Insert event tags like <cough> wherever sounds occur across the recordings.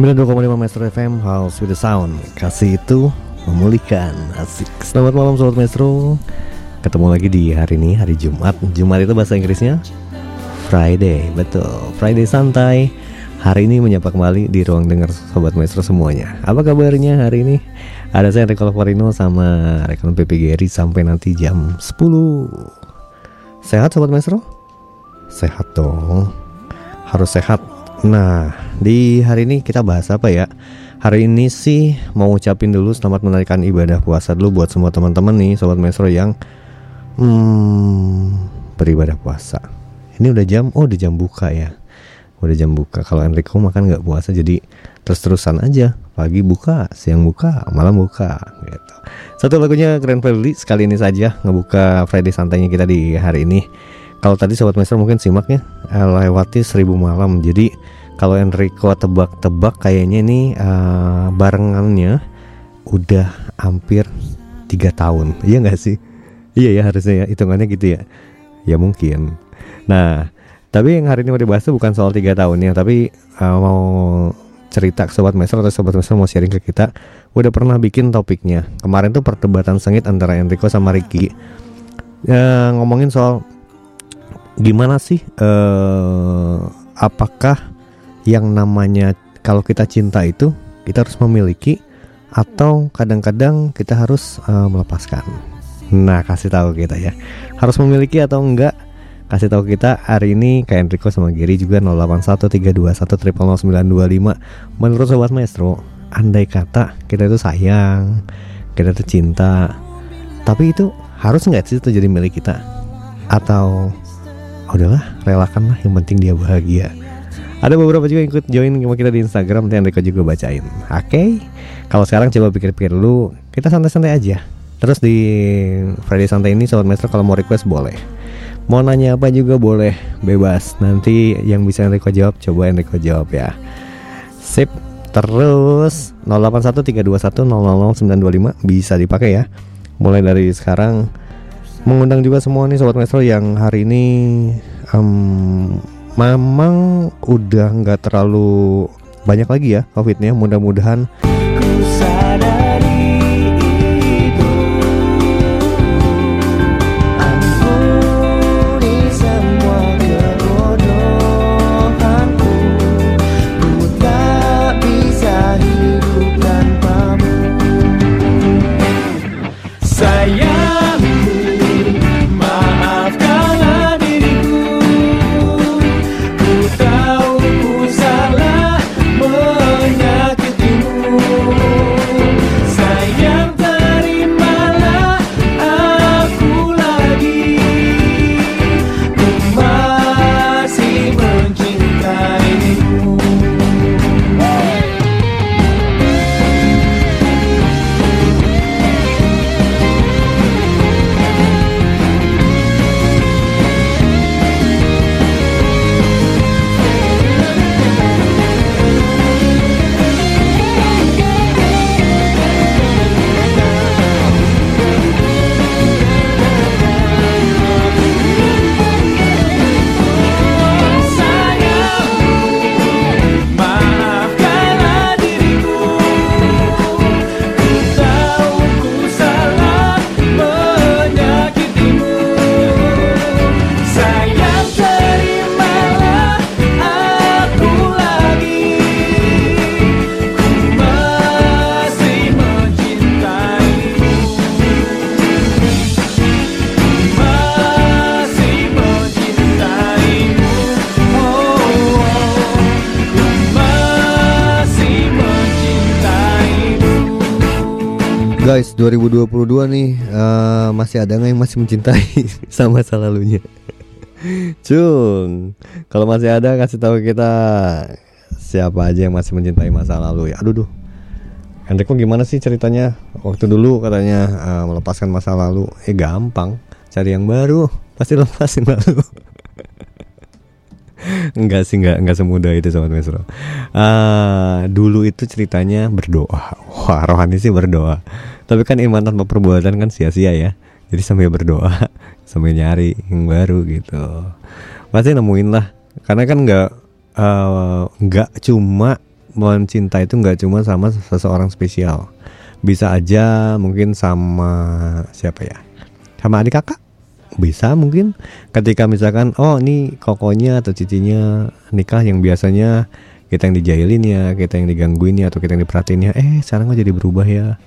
92,5 Maestro FM House with the Sound. Kasih itu memulihkan. Asik. Selamat malam Sobat Maestro. Ketemu lagi di hari ini Hari Jumat. Jumat itu bahasa Inggrisnya? Friday. Betul. Friday santai. Hari ini menyapa kembali di ruang dengar Sobat Maestro semuanya. Apa kabarnya hari ini? Ada saya Enrico Lovarino sama rekan PP Gary Sampai nanti jam 10 Sehat Sobat Maestro? Sehat dong. Harus sehat Nah, di hari ini kita bahas apa ya? Hari ini sih mau ucapin dulu selamat menunaikan ibadah puasa dulu buat semua teman-teman nih sobat Mesro yang hmm, beribadah puasa. Ini udah jam, oh udah jam buka ya. Udah jam buka. Kalau Enrico makan nggak puasa jadi terus-terusan aja. Pagi buka, siang buka, malam buka gitu. Satu lagunya Grand Family sekali ini saja ngebuka Friday santainya kita di hari ini kalau tadi sobat master mungkin simaknya uh, lewati seribu malam. Jadi kalau Enrico tebak-tebak kayaknya ini uh, barengannya udah hampir tiga tahun. <laughs> Iya nggak sih? Iya ya harusnya ya hitungannya gitu ya. Ya mungkin. Nah tapi yang hari ini mau dibahas itu bukan soal tiga tahunnya tapi uh, mau cerita ke sobat master atau sobat master mau sharing ke kita. Udah pernah bikin topiknya. Kemarin tuh perdebatan sengit antara Enrico sama Ricky. Uh, ngomongin soal gimana sih uh, apakah yang namanya kalau kita cinta itu kita harus memiliki atau kadang-kadang kita harus uh, melepaskan. Nah, kasih tahu kita ya. Harus memiliki atau enggak? Kasih tahu kita hari ini kayak Enrico sama Giri juga 081321000925. Menurut sobat maestro, andai kata kita itu sayang, kita itu cinta, tapi itu harus nggak sih itu jadi milik kita? Atau udahlah relakan lah yang penting dia bahagia. Ada beberapa juga yang ikut join sama kita di Instagram nanti Enrico juga bacain. Oke okay? kalau sekarang coba pikir-pikir dulu kita santai-santai aja. Terus di Friday santai ini sobat maestro kalau mau request boleh. Mau nanya apa juga boleh bebas. Nanti yang bisa Enrico jawab coba Enrico jawab ya. Sip terus 081321000925 bisa dipakai ya. Mulai dari sekarang mengundang juga semua nih sobat maestro yang hari ini um, memang udah nggak terlalu banyak lagi ya covidnya. Mudah-mudahan 2022 nih uh, masih ada nggak yang masih mencintai <laughs> sama masa lalunya? <laughs> Cung kalau masih ada kasih tahu kita siapa aja yang masih mencintai masa lalu ya. Aduh duh. Enrico gimana sih ceritanya? Waktu dulu katanya uh, melepaskan masa lalu. Eh gampang. Cari yang baru. Pasti lepasin lalu <laughs> enggak sih enggak enggak semudah itu sobat mesro. Uh, dulu itu ceritanya berdoa. Wah rohani sih berdoa. Tapi kan iman tanpa perbuatan kan sia-sia ya. Jadi sambil berdoa <laughs> sambil nyari yang baru gitu. Pasti nemuin lah. Karena kan nggak uh, nggak cuma mencinta itu nggak cuma sama seseorang spesial. Bisa aja mungkin sama siapa ya? Sama adik kakak bisa mungkin ketika misalkan oh ini kokonya atau cicinya nikah yang biasanya kita yang dijailin ya kita yang digangguin ya atau kita yang diperhatiin ya eh sekarang kok jadi berubah ya?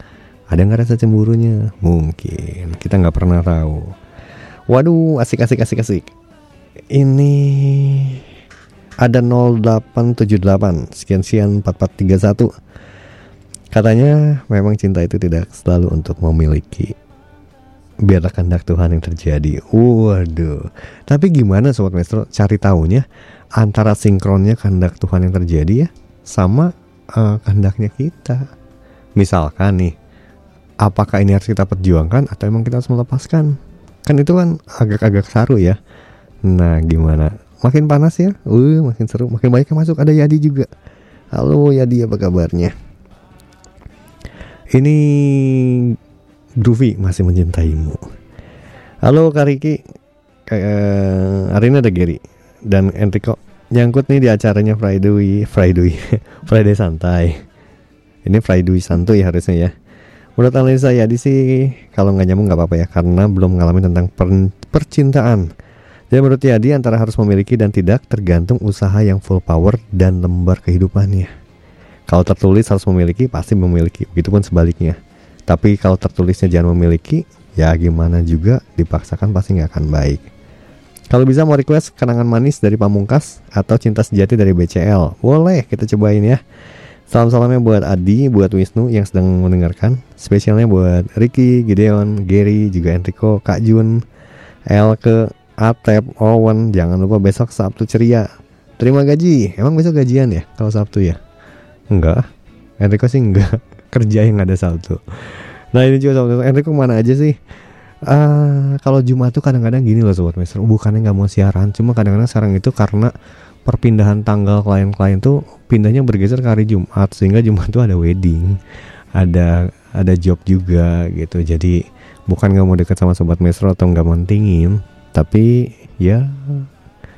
Ada nggak rasa cemburunya? Mungkin. Kita nggak pernah tahu. Waduh asik asik asik asik. Ini ada 0878 sekian sekian 4431 katanya memang cinta itu tidak selalu untuk memiliki biarlah kehendak Tuhan yang terjadi. Waduh. Tapi gimana sobat maestro? Cari tahunya antara sinkronnya kehendak Tuhan yang terjadi ya sama uh, kehendaknya kita. Misalkan nih apakah ini harus kita perjuangkan atau emang kita harus melepaskan? Kan itu kan agak-agak saru ya. Nah gimana? Makin panas ya? Uh makin seru. Makin banyak yang masuk. Ada Yadi juga. Halo Yadi apa kabarnya? Ini Groovy masih mencintaimu. Halo Kariki uh, hari ini ada Gary dan Enrico nyangkut nih di acaranya Friday Friday <laughs> Friday santai. Ini Friday santuy harusnya ya. Menurut analisa ya di sih kalau nggak nyambung nggak apa-apa ya karena belum mengalami tentang per percintaan. Jadi menurut Yadi antara harus memiliki dan tidak tergantung usaha yang full power dan lembar kehidupannya. Kalau tertulis harus memiliki pasti memiliki, begitupun sebaliknya. Tapi kalau tertulisnya jangan memiliki, ya gimana juga dipaksakan pasti nggak akan baik. Kalau bisa mau request kenangan manis dari Pamungkas atau cinta sejati dari BCL, boleh kita cobain ya. Salam-salamnya buat Adi, buat Wisnu yang sedang mendengarkan. Spesialnya buat Ricky, Gideon, Gary, juga Enrico, Kak Jun, Elke, Atep, Owen, jangan lupa besok Sabtu ceria. Terima gaji. Emang besok gajian ya kalau Sabtu ya? Enggak. Enrico sih enggak. Kerja yang ada Sabtu. Nah ini juga Sabtu. Enrico mana aja sih? Uh, kalau Jumat tuh kadang-kadang gini loh sobat master. Bukannya nggak mau siaran, cuma kadang-kadang sekarang itu karena perpindahan tanggal klien-klien tuh pindahnya bergeser ke hari Jumat sehingga Jumat tuh ada wedding, ada ada job juga gitu. Jadi bukan nggak mau deket sama sobat mesro atau nggak mentingin, tapi ya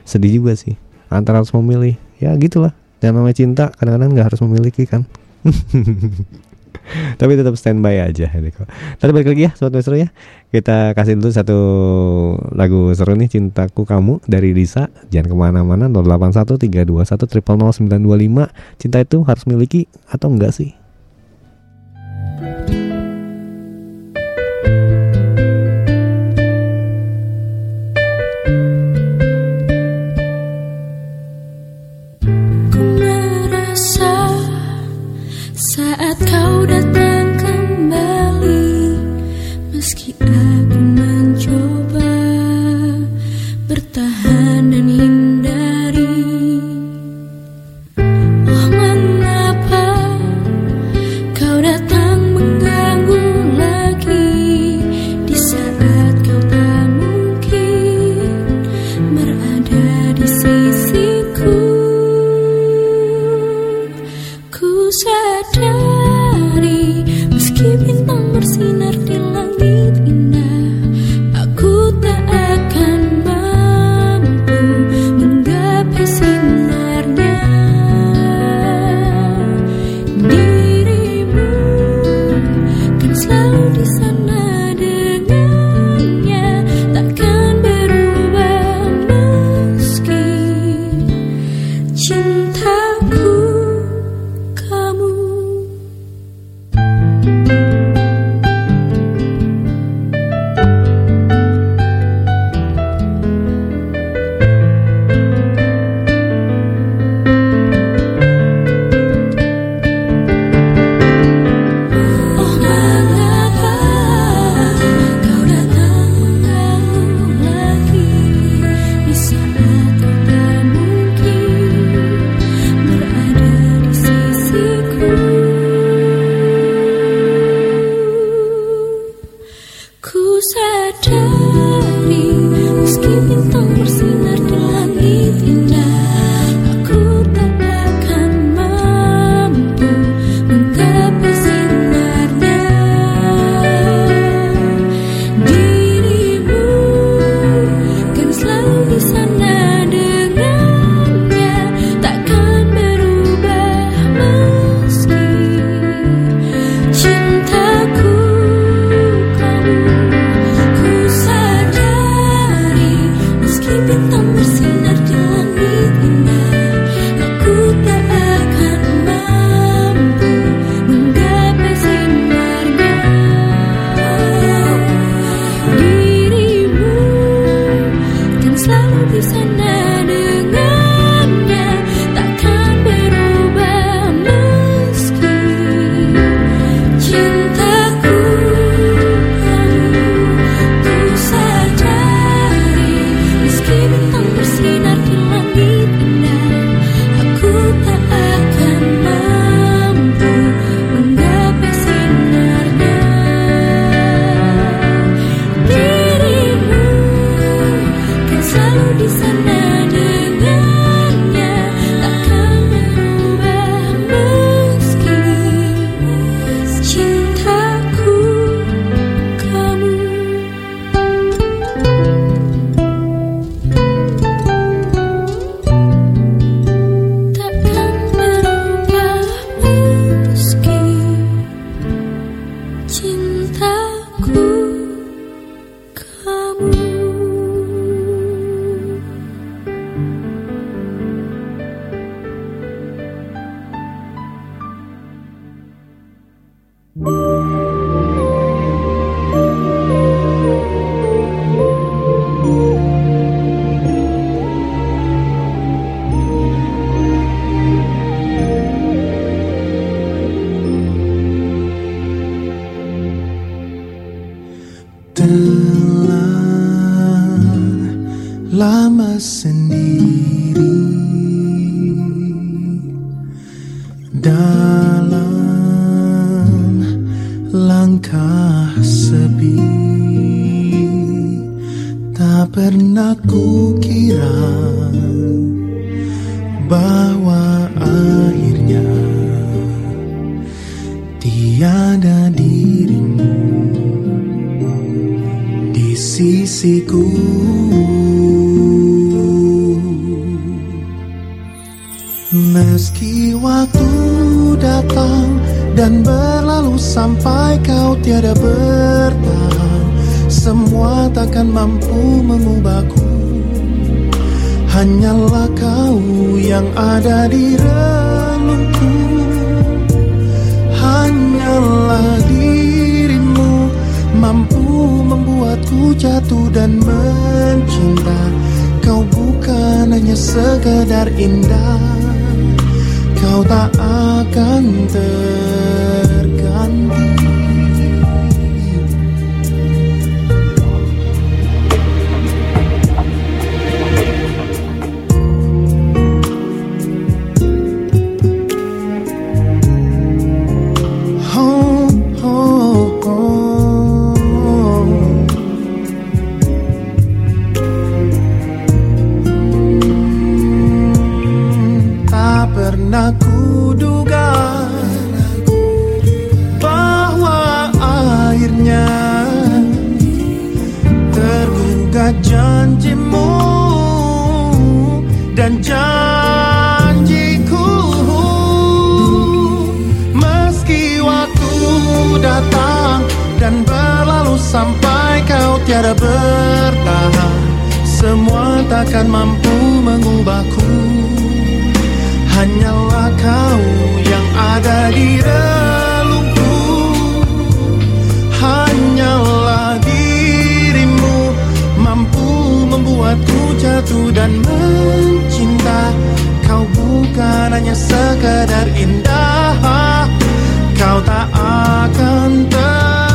sedih juga sih antara harus memilih ya gitulah dan namanya cinta kadang-kadang nggak harus memiliki kan <laughs> tapi tetap standby aja ini kok. Tapi balik lagi ya sobat mesro ya. Kita kasih dulu satu lagu seru nih cintaku kamu dari Lisa. Jangan ke mana-mana 081 321 925. Cinta itu harus miliki atau enggak sih? Pernah kuduga bahwa akhirnya tergugat janjimu dan janjiku. Meski waktu datang dan berlalu sampai kau tiada bertahan semua takkan mampu mengubahku Hanyalah kau yang ada di relungku. Hanyalah dirimu Mampu membuatku jatuh dan mencinta. Kau bukan hanya sekadar indah. Kau tak akan terganti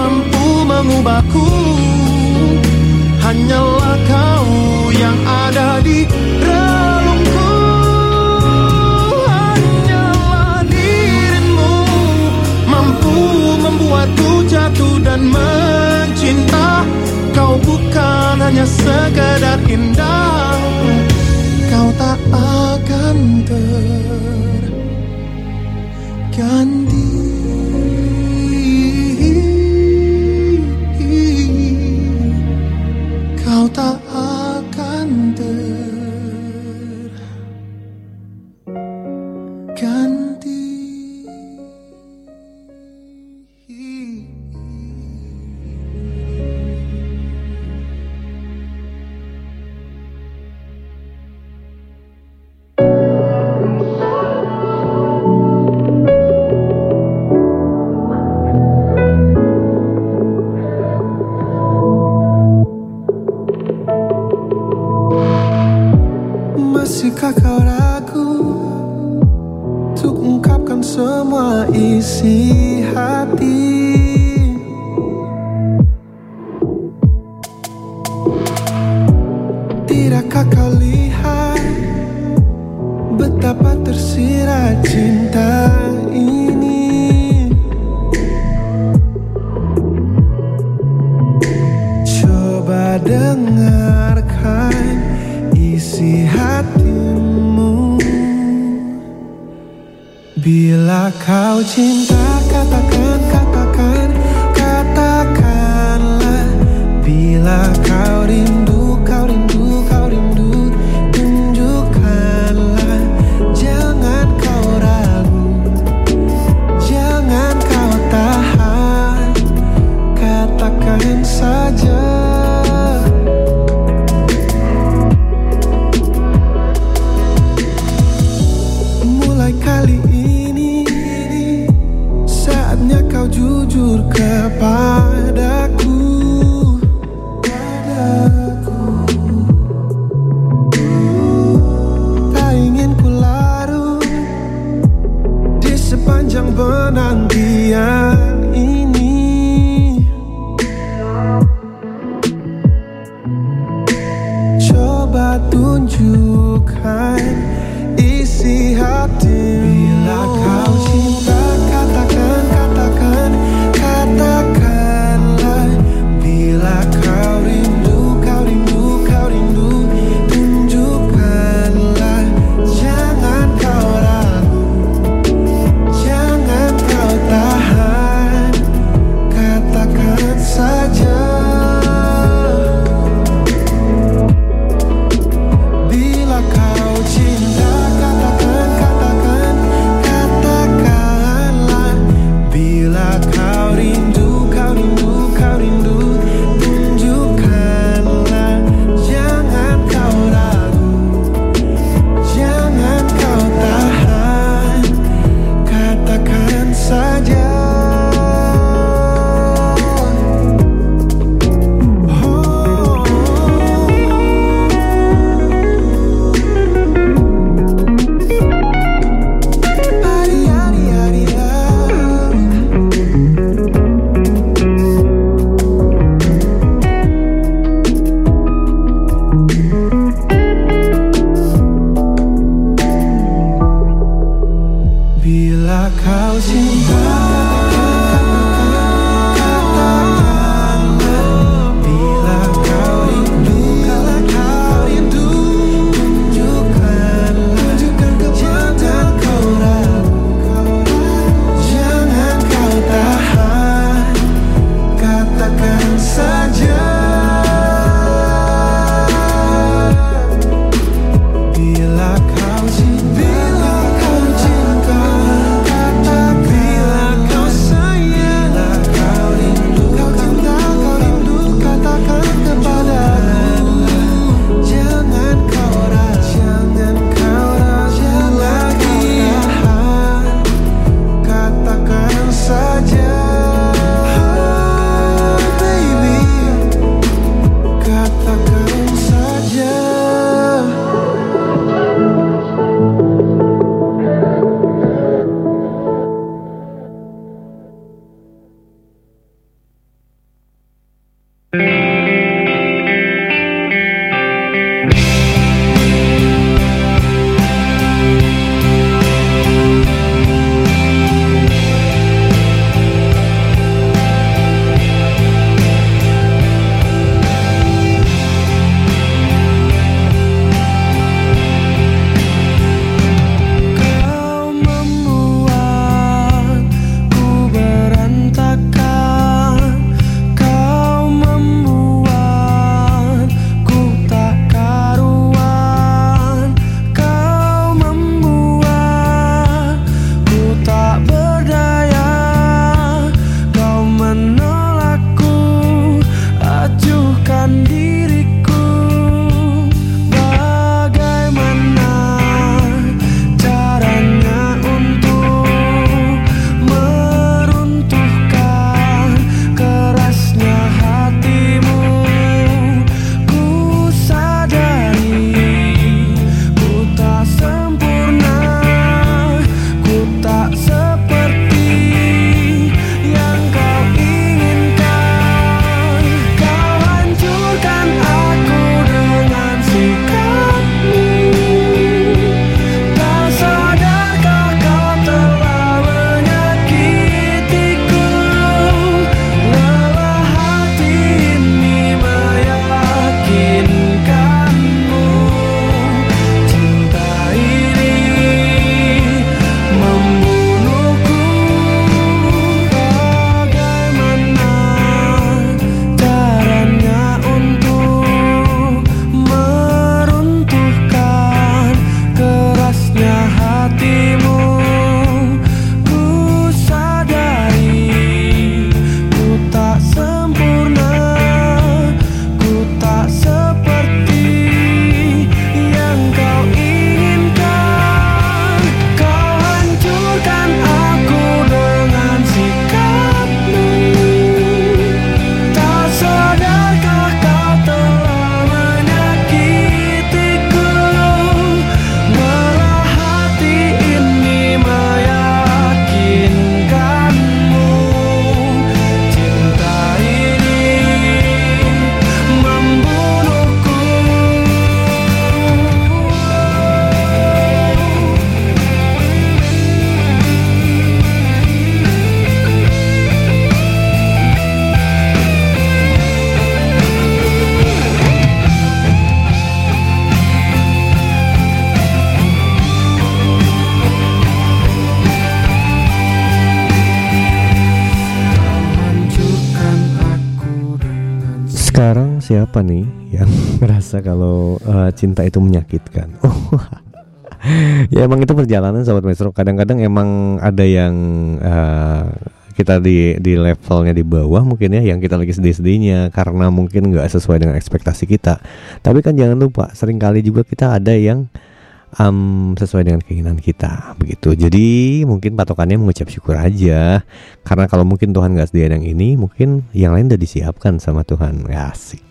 mampu mengubahku. Hanyalah kau yang ada di relungku. Hanyalah dirimu mampu membuatku jatuh dan mencinta. Kau bukan hanya sekedar indah Kau tak akan terganti dengarkan isi hatimu. Bila kau cinta katakan, merasa kalau uh, cinta itu menyakitkan? <laughs> Ya emang itu perjalanan sobat maestro. Kadang-kadang emang ada yang uh, kita di di levelnya di bawah mungkin ya yang kita lagi sedih-sedihnya karena mungkin nggak sesuai dengan ekspektasi kita. Tapi kan jangan lupa sering kali juga kita ada yang um, sesuai dengan keinginan kita begitu jadi mungkin patokannya mengucap syukur aja karena kalau mungkin Tuhan gak sediain yang ini mungkin yang lain udah disiapkan sama Tuhan ya, asik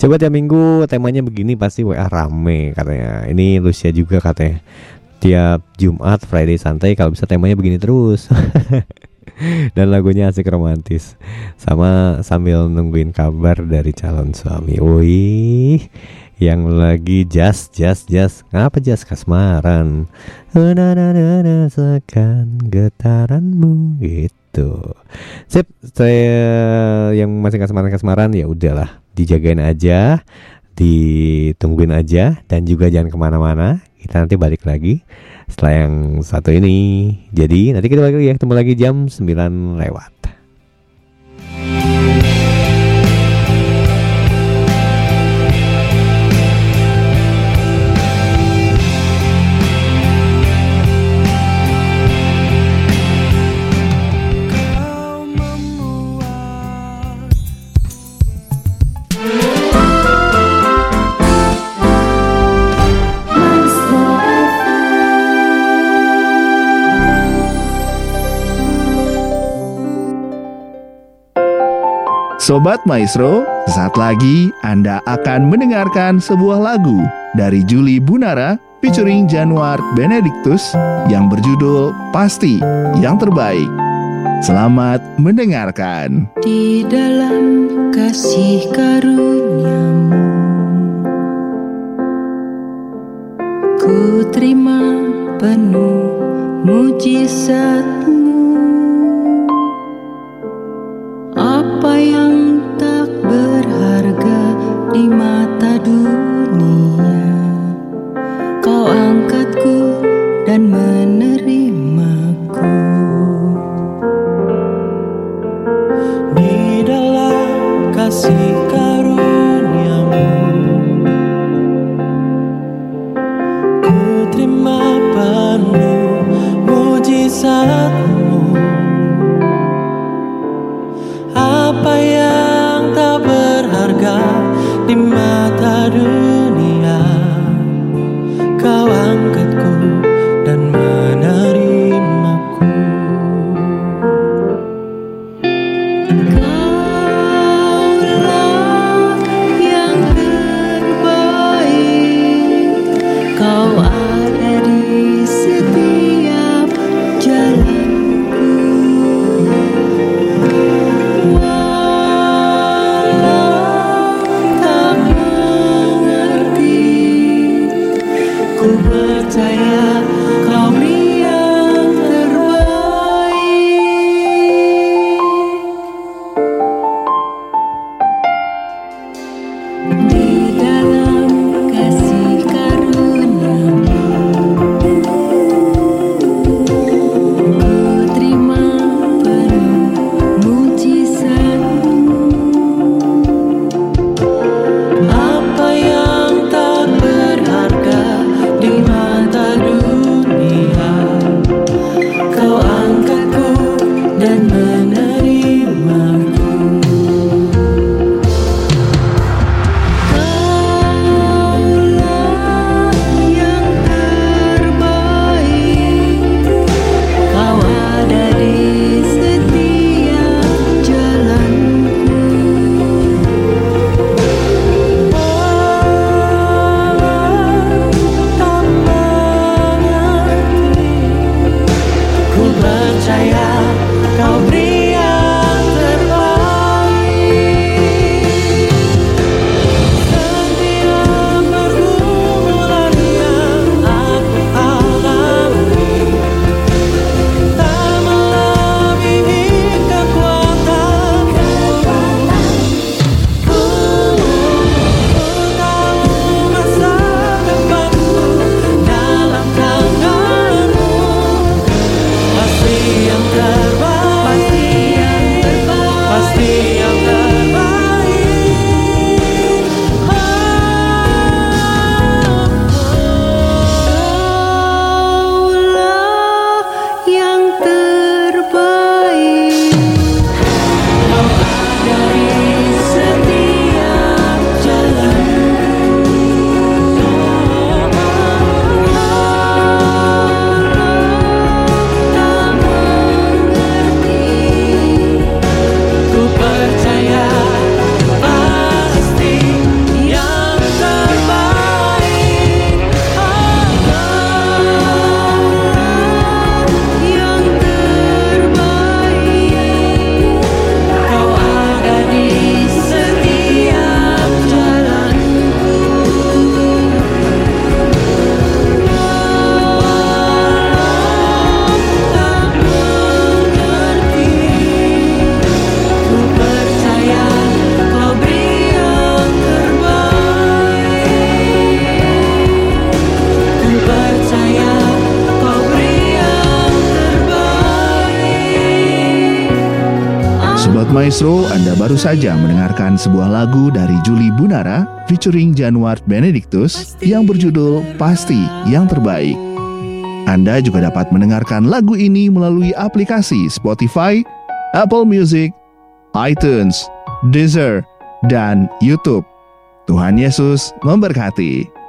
coba tiap minggu temanya begini pasti WA rame katanya. Ini Lucia juga katanya. Tiap Jumat Friday santai kalau bisa temanya begini terus. <laughs> Dan lagunya asik romantis. Sama sambil nungguin kabar dari calon suami. Wih yang lagi jas jas jas. Ngapa jas? Kasmaran. Rasakan getaranmu gitu. Sip saya yang masih kasmaran kasmaran ya udahlah dijagain aja ditungguin aja dan juga jangan ke mana-mana. Kita nanti balik lagi setelah yang satu ini. Jadi nanti kita balik lagi ya ketemu lagi jam 9 lewat Sobat Maestro, saat lagi Anda akan mendengarkan sebuah lagu dari Juli Bunara featuring Januar Benedictus yang berjudul Pasti Yang Terbaik. Selamat mendengarkan. Di dalam kasih karuniamu Ku terima penuh mujizatmu Maestro, Anda baru saja mendengarkan sebuah lagu dari Juli Bunara featuring Januar Benedictus yang berjudul Pasti Yang Terbaik. Anda juga dapat mendengarkan lagu ini melalui aplikasi Spotify, Apple Music, iTunes, Deezer, dan YouTube. Tuhan Yesus memberkati.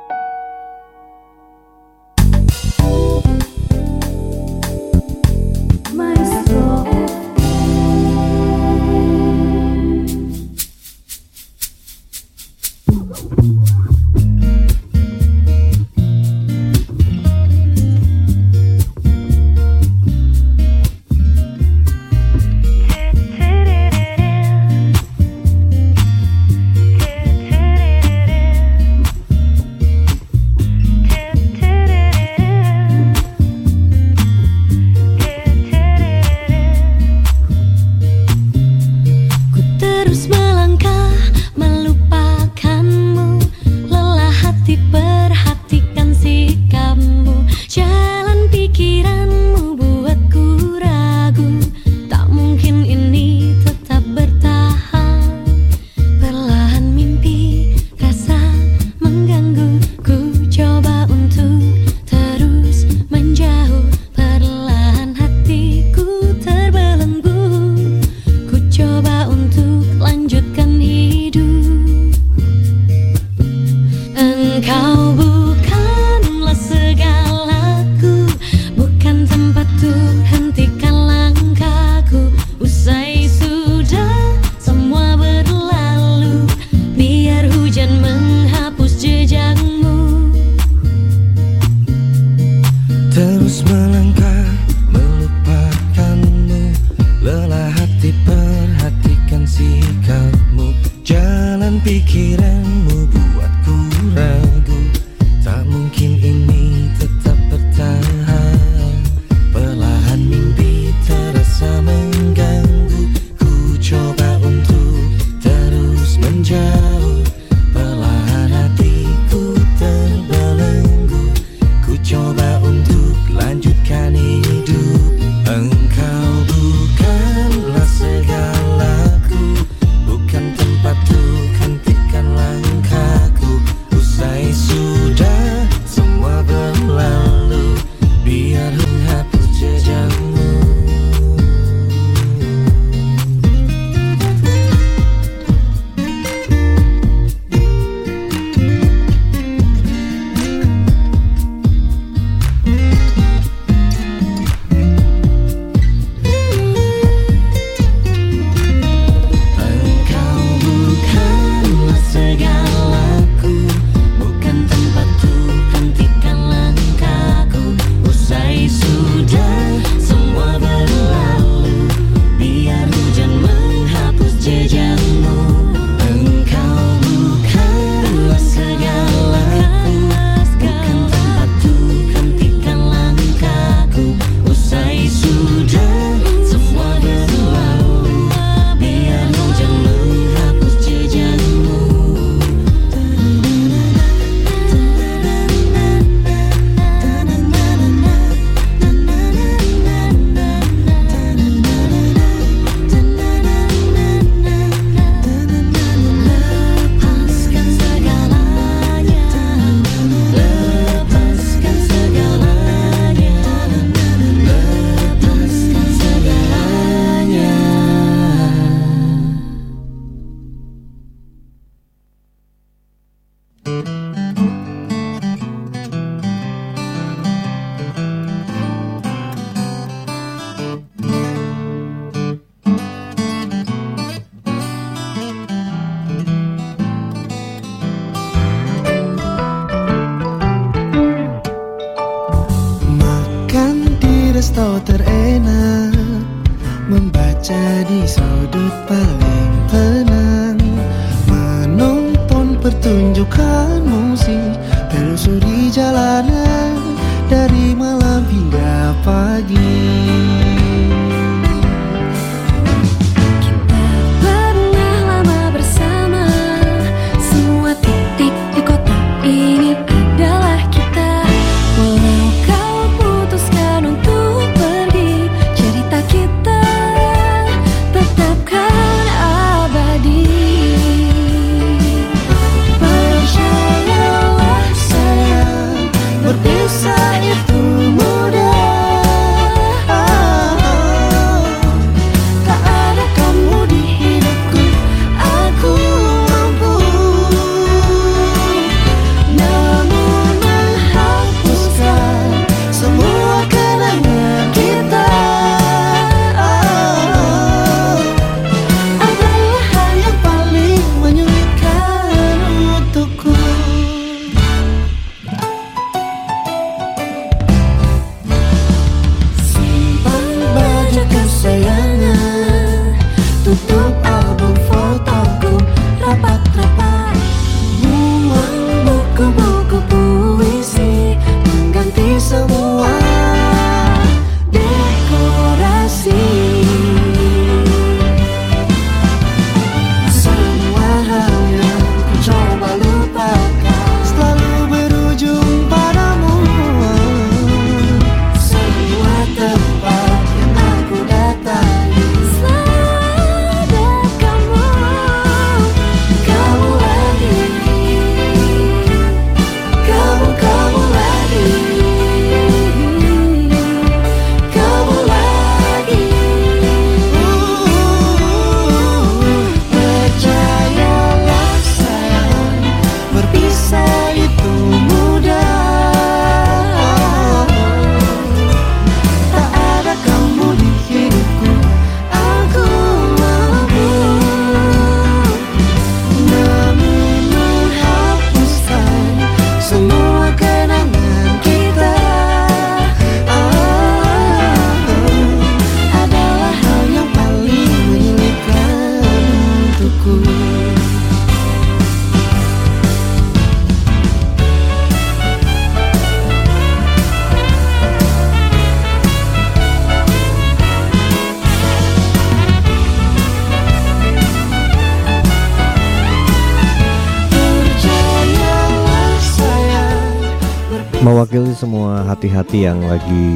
Hati-hati yang lagi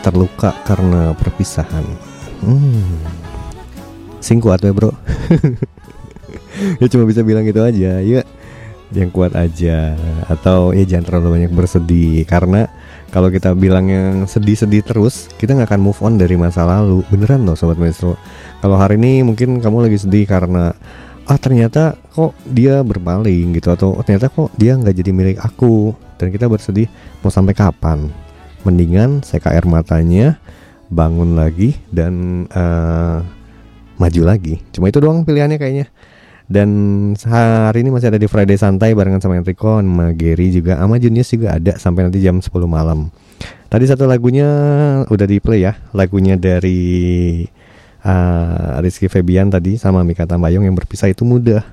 terluka karena perpisahan. Hmm. Sing kuat ya bro. <laughs> ya cuma bisa bilang gitu aja. Ya yang kuat aja atau ya jangan terlalu banyak bersedih karena kalau kita bilang yang sedih-sedih terus kita nggak akan move on dari masa lalu beneran loh sobat maestro kalau hari ini mungkin kamu lagi sedih karena ah ternyata kok dia berpaling gitu atau ternyata kok dia nggak jadi milik aku dan kita bersedih mau sampai kapan mendingan seka air matanya bangun lagi dan eh, maju lagi. Cuma itu doang pilihannya kayaknya. Dan hari ini masih ada di Friday Santai barengan sama Enrico sama Gary juga sama Junius juga ada sampai nanti jam 10 malam. Tadi satu lagunya udah di play ya lagunya dari uh, Rizky Febian tadi sama Mika Tambayong yang berpisah itu mudah.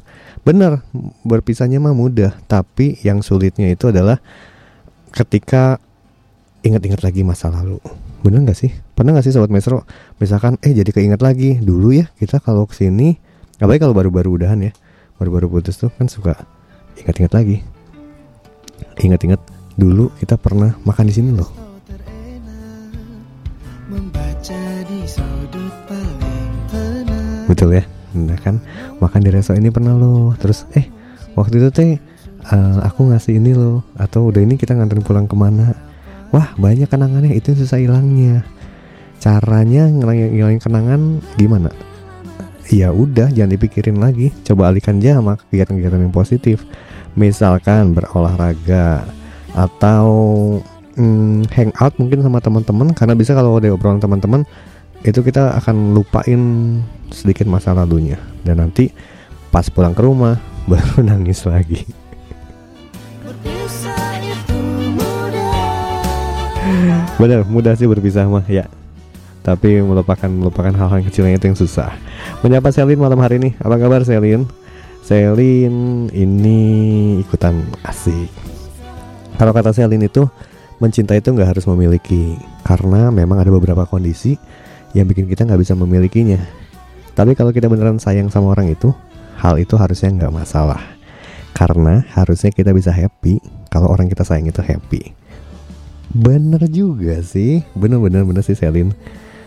Bener berpisahnya mah mudah tapi yang sulitnya itu adalah ketika ingat-ingat lagi masa lalu. Bener nggak sih? Pernah nggak sih sobat mesro misalkan eh jadi keinget lagi dulu ya kita kalau ke sini apalagi kalau baru-baru udahan ya baru-baru putus tuh kan suka ingat-ingat lagi. Ingat-ingat dulu kita pernah makan di sini loh. Betul ya nah kan? Makan di resto ini pernah loh. Terus eh waktu itu teh eh, aku ngasih ini loh atau udah ini kita nganterin pulang ke mana wah banyak kenangannya. Itu yang susah hilangnya. Caranya ngilangin, kenangan gimana? Ya udah jangan dipikirin lagi. Coba alihkan aja sama kegiatan-kegiatan yang positif. Misalkan berolahraga atau mm, hangout mungkin sama teman-teman. Karena bisa kalau ada obrolan teman-teman itu kita akan lupain sedikit masa lalunya. Dan nanti pas pulang ke rumah <laughs> baru nangis lagi bener mudah sih berpisah mah ya. Tapi melupakan melupakan hal-hal kecilnya itu yang susah. Menyapa Selin malam hari ini. Apa kabar Selin? Selin ini ikutan asik. Kalau kata Selin itu mencinta itu nggak harus memiliki. Karena memang ada beberapa kondisi yang bikin kita nggak bisa memilikinya. Tapi kalau kita beneran sayang sama orang itu hal itu harusnya nggak masalah. Karena harusnya kita bisa happy kalau orang kita sayang itu happy Bener juga sih. Bener bener sih Selin.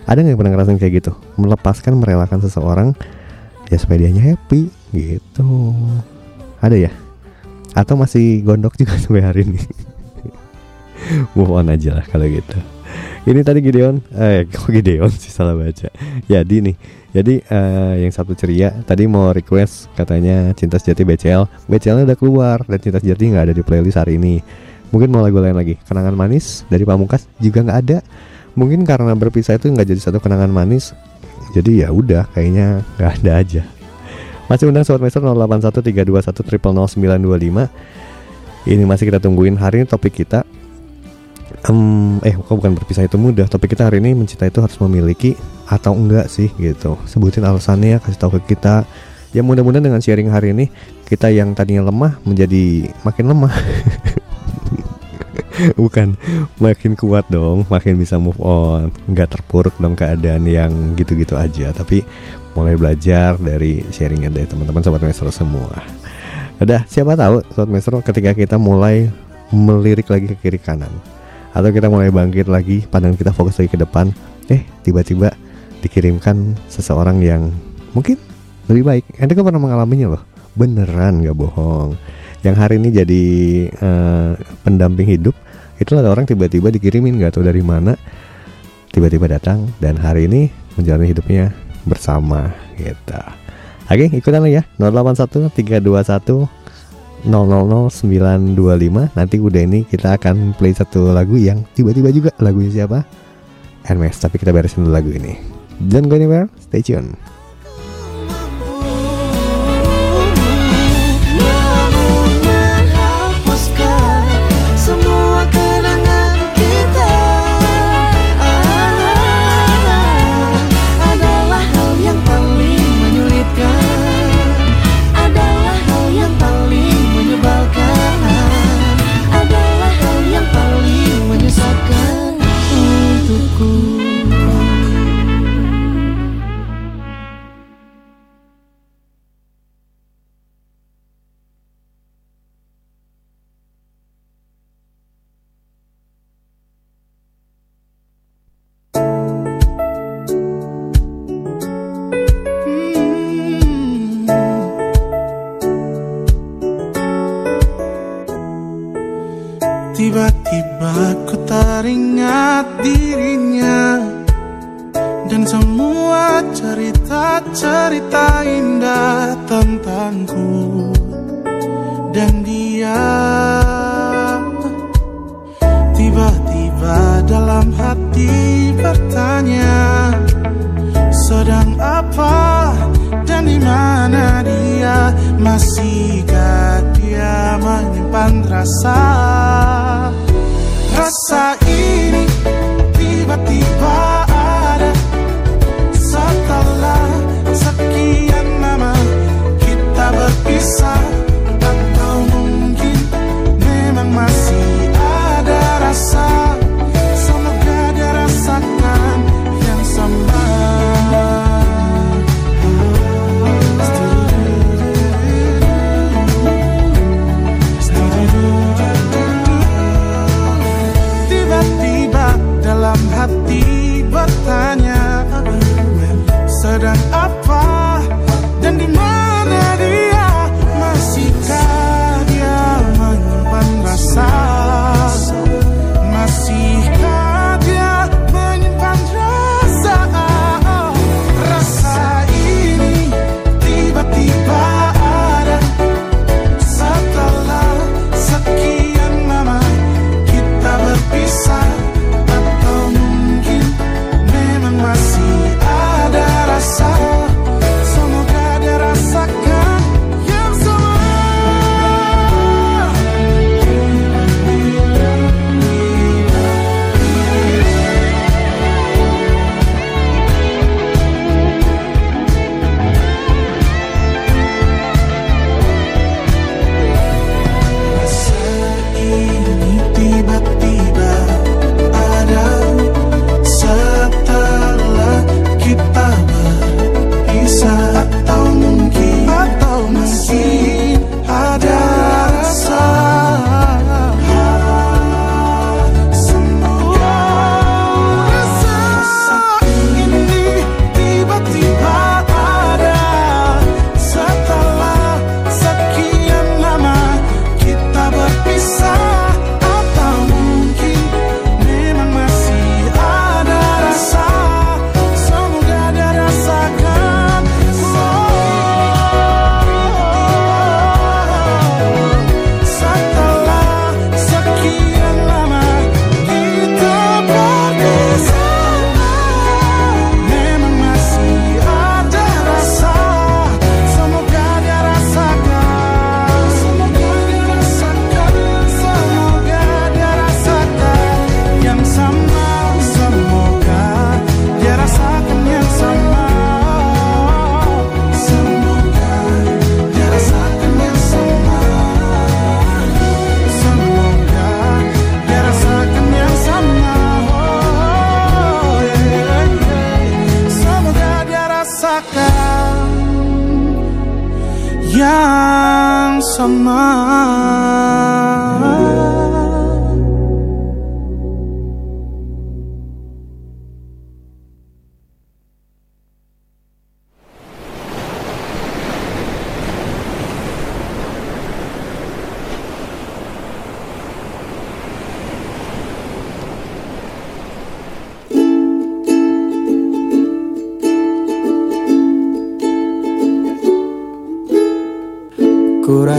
Ada nggak yang pernah ngerasain kayak gitu? Melepaskan merelakan seseorang Ya supaya dianya happy Gitu. Ada ya? Atau masih gondok juga <laughs> sampai hari ini? Move on aja lah kalau gitu. Ini tadi Gideon Eh <laughs> kok Gideon sih salah baca? Jadi nih Jadi eh, yang satu ceria Tadi mau request katanya Cinta Sejati BCL BCL udah keluar Dan Cinta Sejati nggak ada di playlist hari ini Mungkin mau lagu lain lagi. Kenangan manis dari Pamungkas juga nggak ada. Mungkin karena berpisah itu nggak jadi satu kenangan manis Jadi ya udah kayaknya nggak ada aja. Masih undang Sobat Master 081321000925 Ini masih kita tungguin Hari ini topik kita. Em, Eh kok bukan berpisah itu mudah. Topik kita hari ini mencinta itu harus memiliki Atau enggak sih gitu. Sebutin alasannya Kasih tahu ke kita. Ya mudah-mudahan dengan sharing hari ini Kita yang tadinya lemah Menjadi makin lemah <laughs> <laughs> Bukan. Makin kuat dong Makin bisa move on. Nggak terpuruk dong keadaan yang gitu-gitu aja. Tapi mulai belajar dari sharingnya dari teman-teman Sobat Maestro semua. Udah siapa tahu Sobat Maestro ketika kita mulai Melirik lagi ke kiri kanan. Atau kita mulai bangkit lagi Pandangan kita fokus lagi ke depan. Eh tiba-tiba dikirimkan seseorang yang Mungkin lebih baik. Anda kan pernah mengalaminya loh? Beneran gak bohong. Yang hari ini jadi eh, pendamping hidup Itulah ada orang tiba-tiba dikirimin gak tahu dari mana Tiba-tiba datang Dan hari ini menjalani hidupnya bersama gitu. Oke ikutan ya. 081 321 000925 Nanti udah ini kita akan play satu lagu yang tiba-tiba juga. Lagunya siapa? Hermes Tapi kita beresin dulu lagu ini. Don't go anywhere, stay tune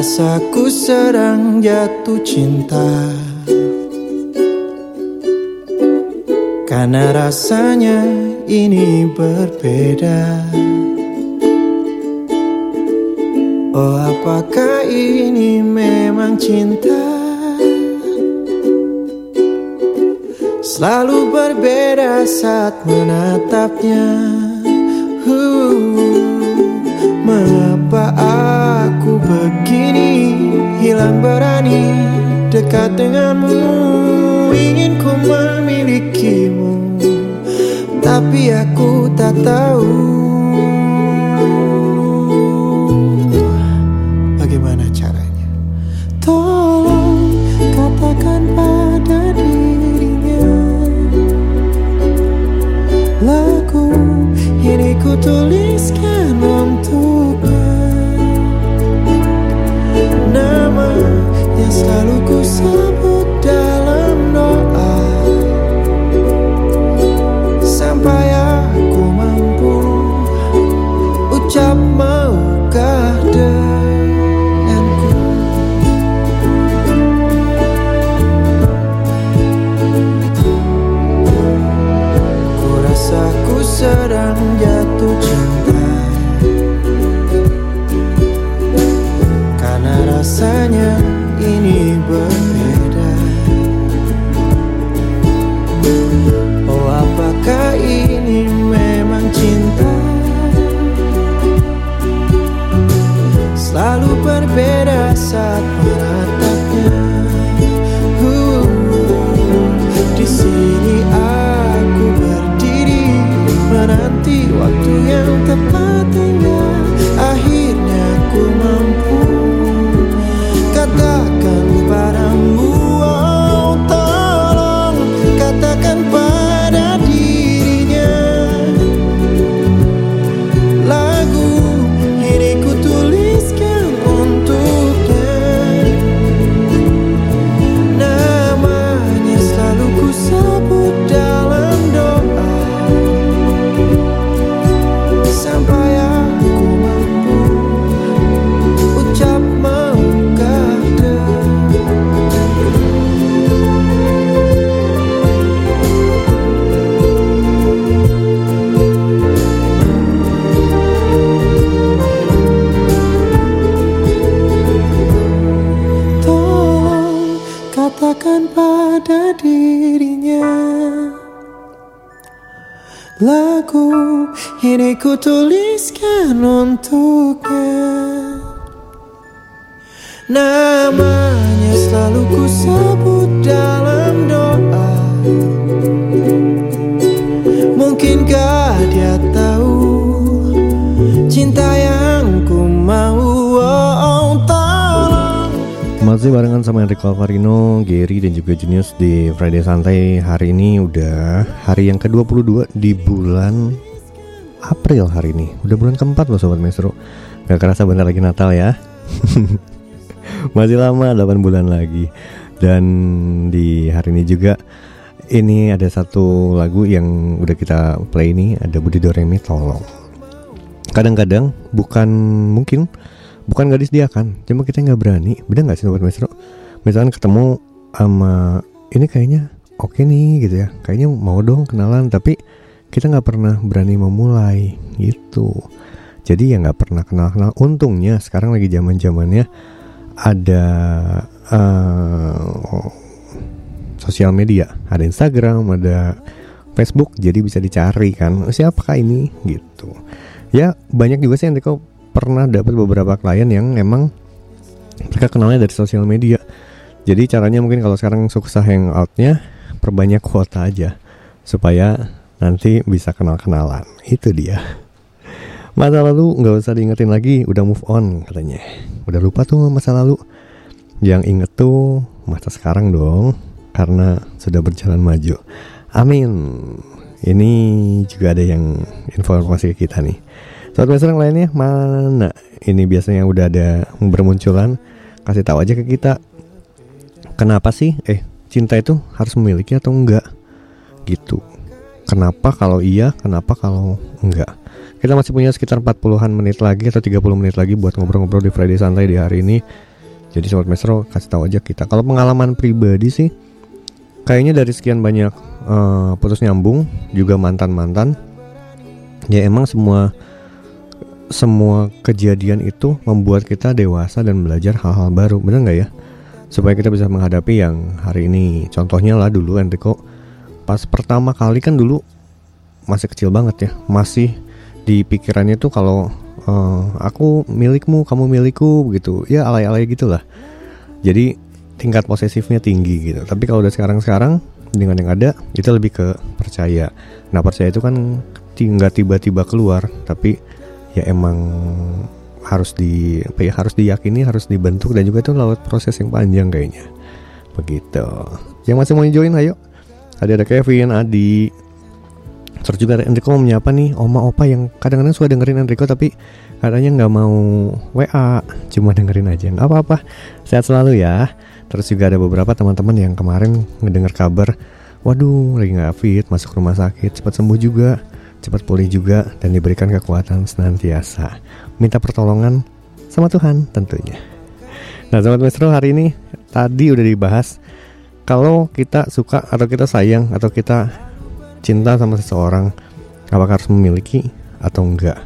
Rasaku serang jatuh cinta. Karena rasanya ini berbeda. Oh apakah ini memang cinta? Selalu berbeda saat menatapnya. Uh. Mengapa aku begini? Hilang berani Dekat denganmu. Ingin ku memilikimu Tapi aku tak tahu. Ini ku tuliskan untuknya. Namanya selalu ku sebut dalam doa. Mungkinkah dia tahu Cinta yang ku mau? Oh, oh, Masih barengan sama Enrico Alvarino, Gary dan juga Genius di Friday Santai. Hari ini udah hari yang ke-22 di bulan April hari ini. Udah bulan keempat loh Sobat Mesro Gak kerasa bentar lagi Natal ya. <laughs> Masih lama 8 bulan lagi. Dan di hari ini juga Ini ada satu lagu yang udah kita play ini Ada Budi Doremi Tolong. Kadang-kadang bukan mungkin bukan gak disediakan cuma kita nggak berani. Bener nggak sih sobat maestro? Misalkan ketemu sama ini kayaknya oke nih gitu ya. Kayaknya mau dong kenalan tapi kita nggak pernah berani memulai gitu. Jadi ya nggak pernah kenal kenal untungnya sekarang lagi zaman zamannya ada eh, sosial media. Ada Instagram ada Facebook jadi bisa dicari kan. Siapakah ini? Gitu. Ya banyak juga sih yang Enrico pernah dapat beberapa klien yang emang mereka kenalnya dari sosial media. Jadi caranya mungkin kalau sekarang sukses hangoutnya perbanyak kuota aja supaya nanti bisa kenal-kenalan. Itu dia. Masa lalu nggak usah diingetin lagi udah move on katanya. Udah lupa tuh masa lalu. Yang inget tuh masa sekarang dong karena sudah berjalan maju. Amin. Ini juga ada yang informasi ke kita nih. Sobat Master yang lainnya mana? Ini biasanya udah ada bermunculan. Kasih tahu aja ke kita. Kenapa sih? Eh cinta itu harus memiliki atau enggak? Gitu Kenapa kalau iya, kenapa kalau enggak. Kita masih punya sekitar 40-an menit lagi atau 30 menit lagi buat ngobrol-ngobrol di Friday Santai di hari ini. Jadi Sobat Maestro kasih tahu aja kita. Kalau pengalaman pribadi sih Kayaknya dari sekian banyak eh, putus nyambung Juga mantan-mantan Ya emang semua semua kejadian itu membuat kita dewasa dan belajar hal-hal baru, bener nggak ya? Supaya kita bisa menghadapi yang hari ini. Contohnya lah dulu Enrico pas pertama kali kan dulu masih kecil banget ya, masih di pikirannya tuh kalau eh, aku milikmu, kamu milikku begitu, ya alay-alay gitulah. Jadi tingkat posesifnya tinggi gitu. Tapi kalau udah sekarang-sekarang dengan yang ada itu lebih ke percaya. Nah percaya itu kan nggak tiba-tiba keluar, tapi ya emang harus di apa ya harus diyakini harus dibentuk dan juga itu lewat proses yang panjang kayaknya begitu yang masih mau join ayo ada ada Kevin Adi. Terus juga Enrico mau menyapa nih? Oma opa yang kadang-kadang suka dengerin Enrico tapi katanya nggak mau WA cuma dengerin aja nggak apa-apa. Sehat selalu ya. Terus juga ada beberapa teman-teman yang kemarin ngedengar kabar waduh lagi nggak fit masuk rumah sakit cepat sembuh juga cepat pulih juga dan diberikan kekuatan senantiasa. Minta pertolongan sama Tuhan tentunya. Nah, sobat Maestro hari ini tadi udah dibahas kalau kita suka atau kita sayang atau kita cinta sama seseorang, apakah harus memiliki atau enggak?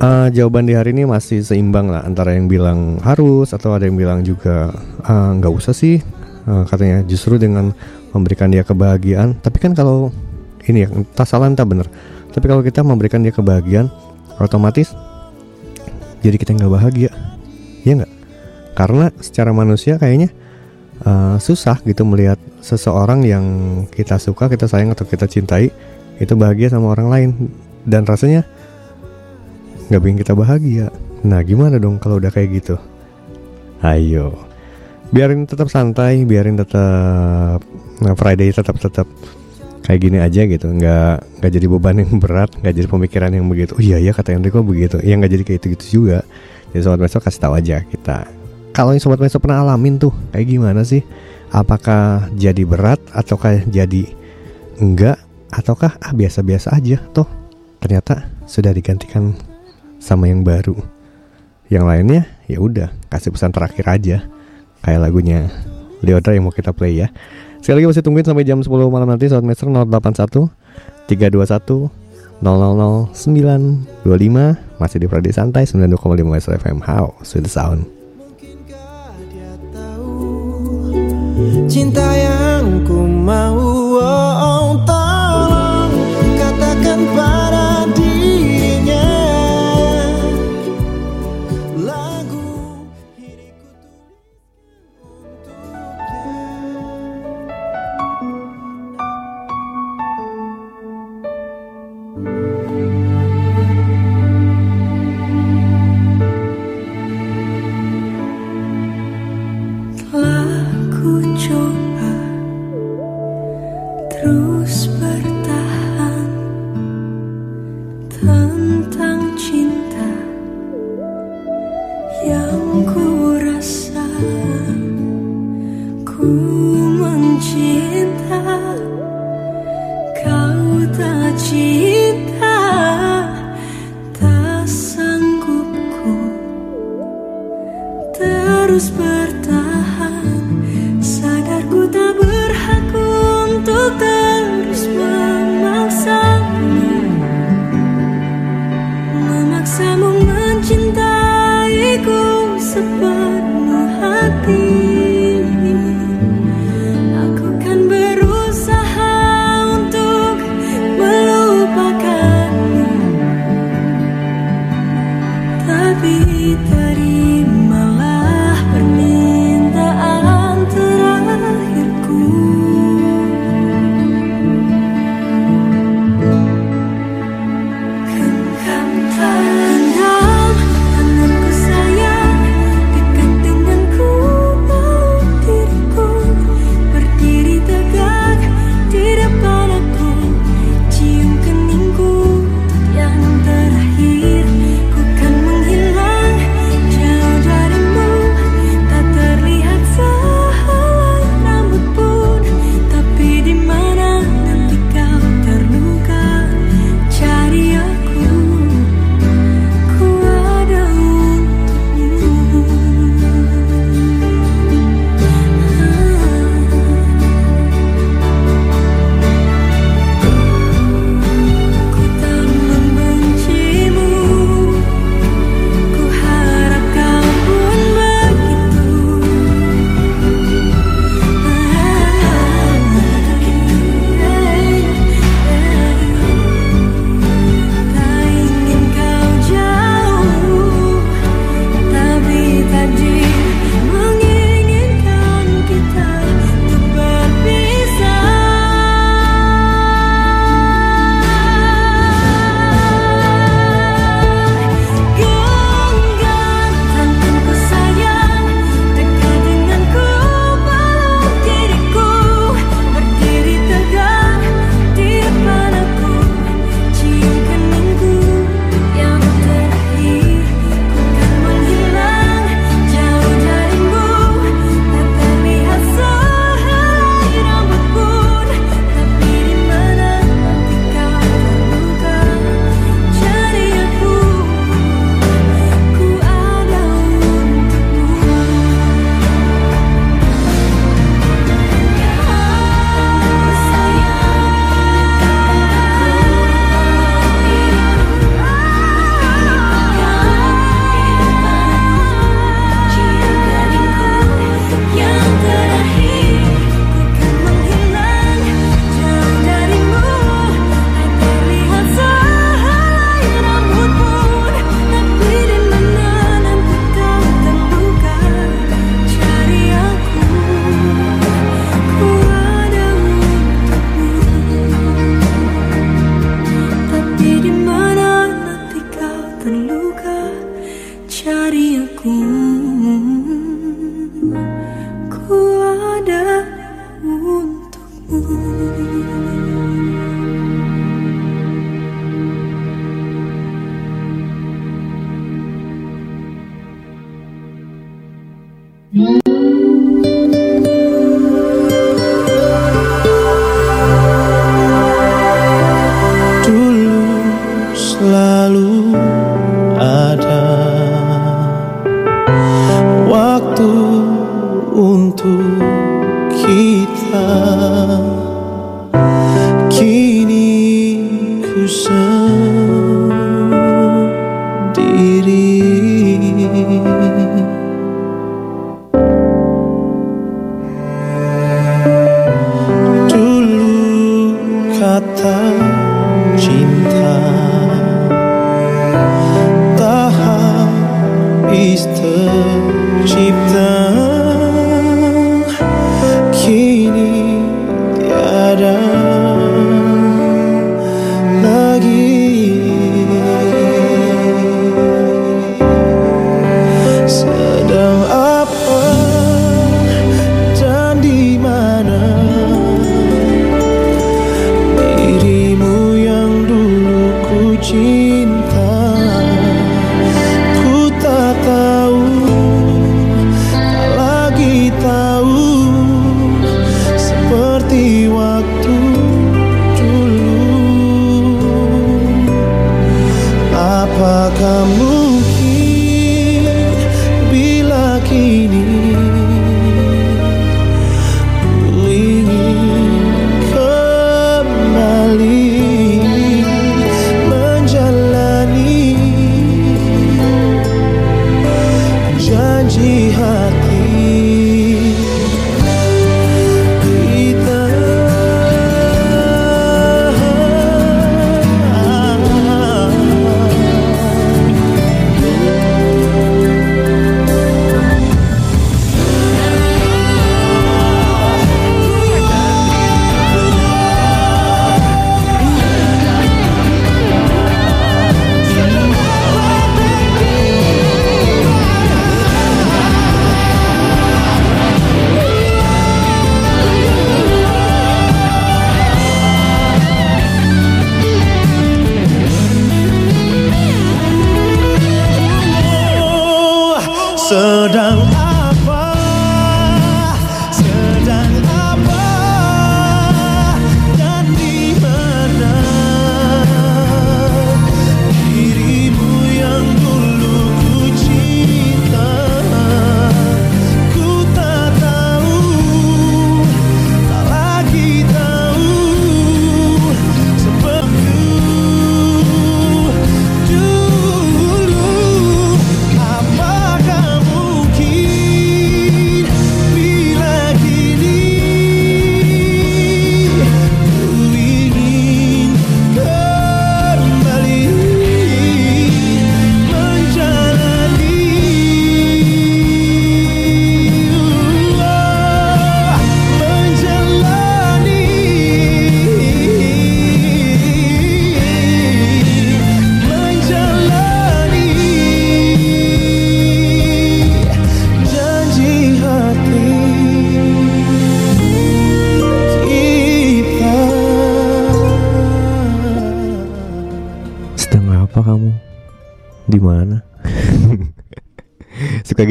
Eh, jawaban di hari ini masih seimbang lah antara yang bilang harus atau ada yang bilang juga "Ah, nggak usah sih. Eh, katanya justru dengan memberikan dia kebahagiaan. Tapi kan kalau ini ya entah salah entah bener tapi kalau kita memberikan dia kebahagiaan otomatis jadi kita nggak bahagia. Ya nggak karena secara manusia kayaknya uh, susah gitu melihat seseorang yang kita suka kita sayang atau kita cintai itu bahagia sama orang lain. Dan rasanya nggak bikin kita bahagia. Nah gimana dong kalau udah kayak gitu? Ayo. Biarin tetap santai biarin tetap nah, Friday tetap tetap kayak gini aja gitu. Nggak nggak jadi beban yang berat nggak jadi pemikiran yang begitu. Oh iya iya kata Enrico begitu. Ya nggak jadi kayak gitu gitu juga. Jadi sobat besok kasih tahu aja kita kalau yang sobat besok pernah alamin tuh kayak gimana sih? Apakah jadi berat ataukah jadi enggak? Ataukah ah biasa-biasa aja toh? Ternyata sudah digantikan sama yang baru. Yang lainnya ya udah kasih pesan terakhir aja. Kayak lagunya Leodra yang mau kita play ya. Sekali lagi masih tungguin sampai jam 10 malam nanti sobat master 081 321 000925 masih di Prodi Santai 92,5 FM How Sweet Sound cinta yang ku mau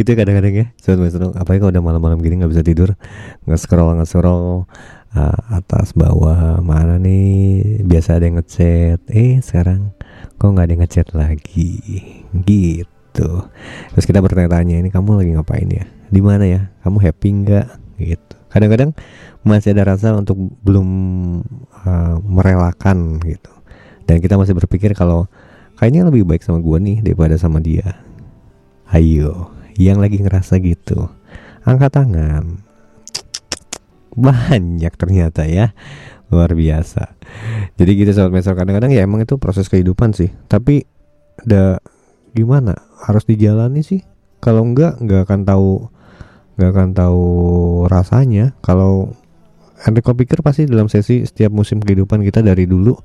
gitu kadang-kadang ya. Sobat Maestro Apalagi kalau udah malam-malam gini nggak bisa tidur Nge-scroll nge-scroll ah, Atas bawah Mana nih Biasa ada yang ngechat. Eh sekarang Kok nggak ada yang ngechat lagi? Gitu. Terus kita bertanya-tanya Ini kamu lagi ngapain ya? Di mana ya? Kamu happy nggak? Gitu. Kadang-kadang Masih ada rasa untuk Belum ah, Merelakan gitu. Dan kita masih berpikir kalau Kayaknya lebih baik sama gua nih Daripada sama dia. Ayo, yang lagi ngerasa gitu, angkat tangan. Banyak ternyata ya, luar biasa. Jadi gitu sobat mesra kadang-kadang ya emang itu proses kehidupan sih. Tapi udah gimana? Harus dijalani sih. Kalau enggak, nggak akan tahu, nggak akan tahu rasanya. Kalau Enrico pikir pasti dalam sesi setiap musim kehidupan kita dari dulu,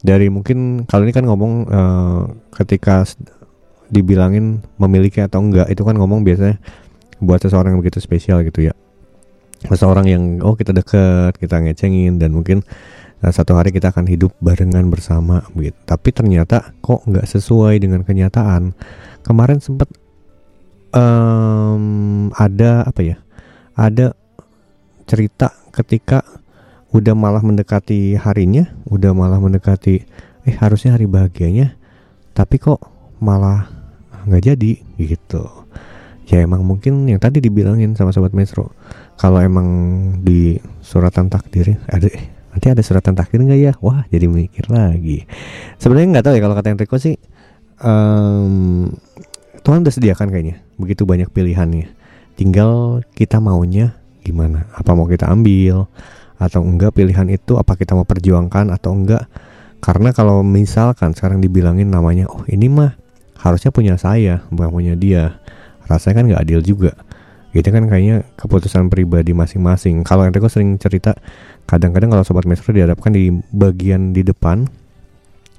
dari mungkin kalau ini kan ngomong eh, ketika dibilangin memiliki atau enggak itu kan ngomong biasanya buat seseorang yang begitu spesial gitu ya. Seseorang yang oh kita deket kita ngecengin dan mungkin uh, satu hari kita akan hidup barengan bersama gitu tapi ternyata kok nggak sesuai dengan kenyataan. Kemarin sempat em, ada apa ya ada cerita ketika udah malah mendekati harinya udah malah mendekati eh harusnya hari bahagianya tapi kok malah nggak jadi gitu. Ya emang mungkin yang tadi dibilangin sama sobat Metro kalau emang di suratan takdir ada nanti ada suratan takdir nggak ya? Wah jadi mikir lagi. Sebenarnya nggak tahu ya kalau kata Enrico sih em, Tuhan udah sediakan kayaknya begitu banyak pilihannya. Tinggal kita maunya gimana? Apa mau kita ambil atau enggak pilihan itu apa kita mau perjuangkan atau enggak? Karena kalau misalkan sekarang dibilangin namanya oh ini mah harusnya punya saya bukan punya dia. Rasanya kan nggak adil juga. Itu kan kayaknya keputusan pribadi masing-masing. Kalau Enrico sering cerita kadang-kadang kalau sobat maestro dihadapkan di bagian di depan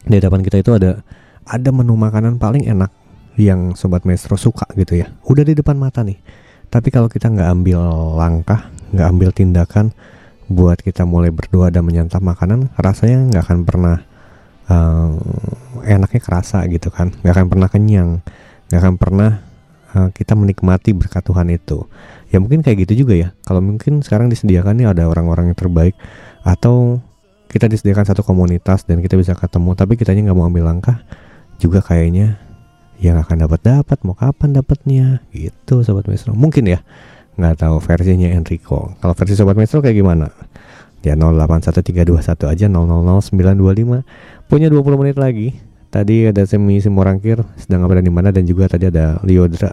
di hadapan kita itu ada ada menu makanan paling enak yang sobat maestro suka gitu ya. Udah di depan mata nih. Tapi kalau kita nggak ambil langkah nggak ambil tindakan buat kita mulai berdoa dan menyantap makanan rasanya nggak akan pernah eh, enaknya kerasa gitu kan. Nggak akan pernah kenyang. Nggak akan pernah eh, kita menikmati berkat Tuhan itu. Ya mungkin kayak gitu juga ya. Kalau mungkin sekarang disediakan nih ada orang-orang yang terbaik atau kita disediakan satu komunitas dan kita bisa ketemu tapi kitanya nggak mau ambil langkah juga kayaknya yang akan dapat dapat mau kapan dapatnya? Gitu sobat maestro. Mungkin ya. Nggak tahu versinya Enrico. Kalau versi sobat maestro kayak gimana ya 081321 aja 000925 punya 20 menit lagi. Tadi ada semi simorangkir sedang apa dan di mana dan juga tadi ada Liodra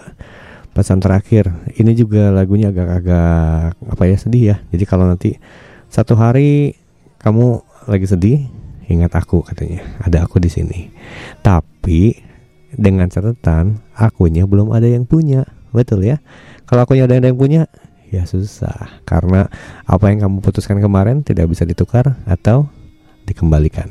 pesan terakhir ini juga lagunya agak-agak apa ya sedih ya. Jadi kalau nanti satu hari kamu lagi sedih ingat aku katanya. Ada aku di sini. Tapi dengan catatan akunya belum ada yang punya. Betul ya? Kalau akunya ada yang punya ya susah. Karena apa yang kamu putuskan kemarin tidak bisa ditukar atau dikembalikan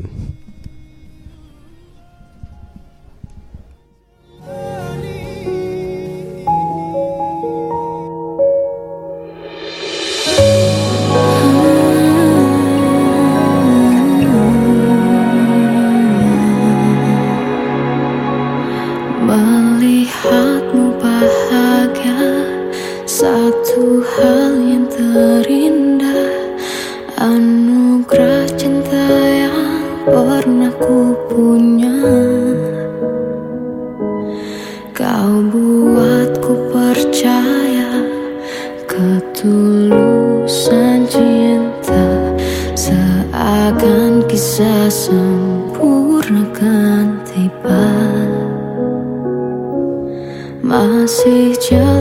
masih jelas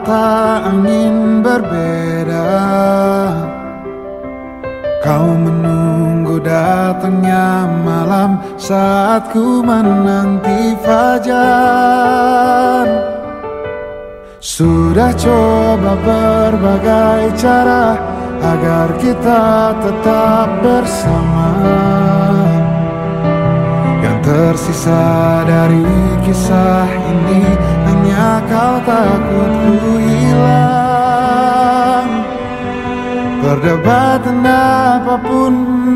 mata angin berbeda. Kau menunggu datangnya malam saat ku menanti fajar. Sudah coba berbagai cara agar kita tetap bersama. Yang tersisa dari kisah ini hanya kau takut ku hilang. Perdebatan apa pun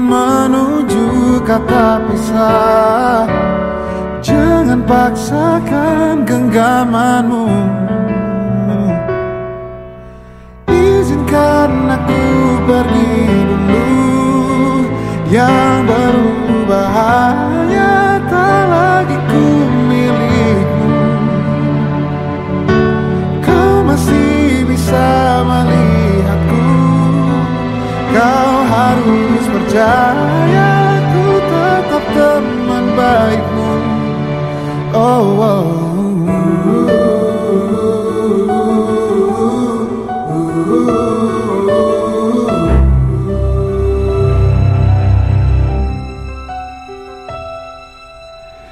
menuju kata pisah. Jangan paksakan genggamanmu. Izinkan aku pergi dulu. Yang berubah Kau harus percaya Ku tetap teman baikmu Oh, oh.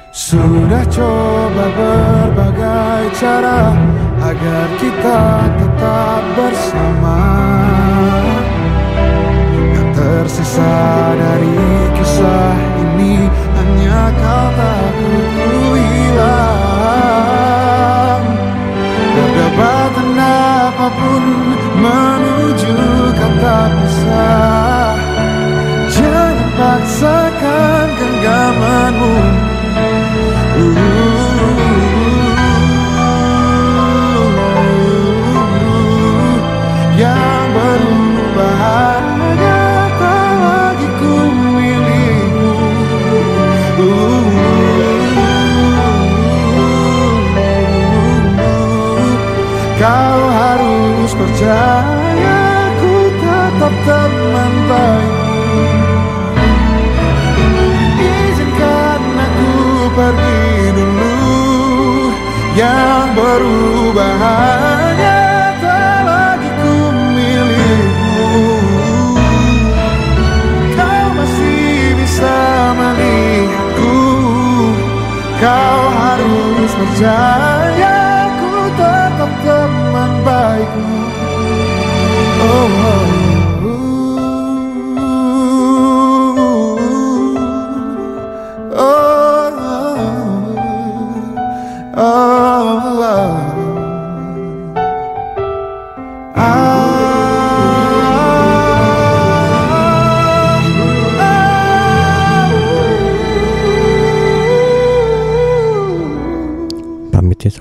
Sudah coba berbagai cara agar kita tetap bersama. Tersisa dari kisah ini hanya kau takut ku hilang. Perdebatan apa pun menuju kata pisah. Jangan paksakan genggamanmu. Berubah hanya tak lagi ku milikmu Kau masih bisa melihatku. Kau harus percaya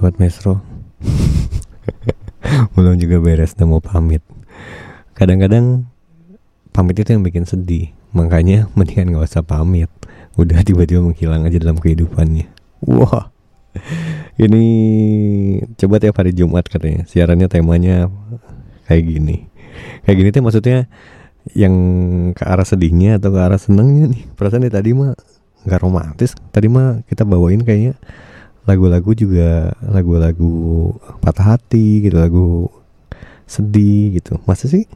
sobat Mesro <laughs> Belum juga beres dan mau pamit. Kadang-kadang Pamit itu yang bikin sedih. Makanya <laughs> mendingan gak usah pamit. Udah tiba-tiba menghilang aja dalam kehidupannya. Wah. Ini Coba tiap hari Jumat katanya. Siarannya temanya Kayak gini. Kayak gini tuh maksudnya Yang ke arah sedihnya atau ke arah senengnya nih. Perasaan tadi mah nggak romantis. Tadi mah kita bawain kayaknya lagu-lagu juga lagu-lagu patah hati gitu lagu sedih gitu. Masa sih?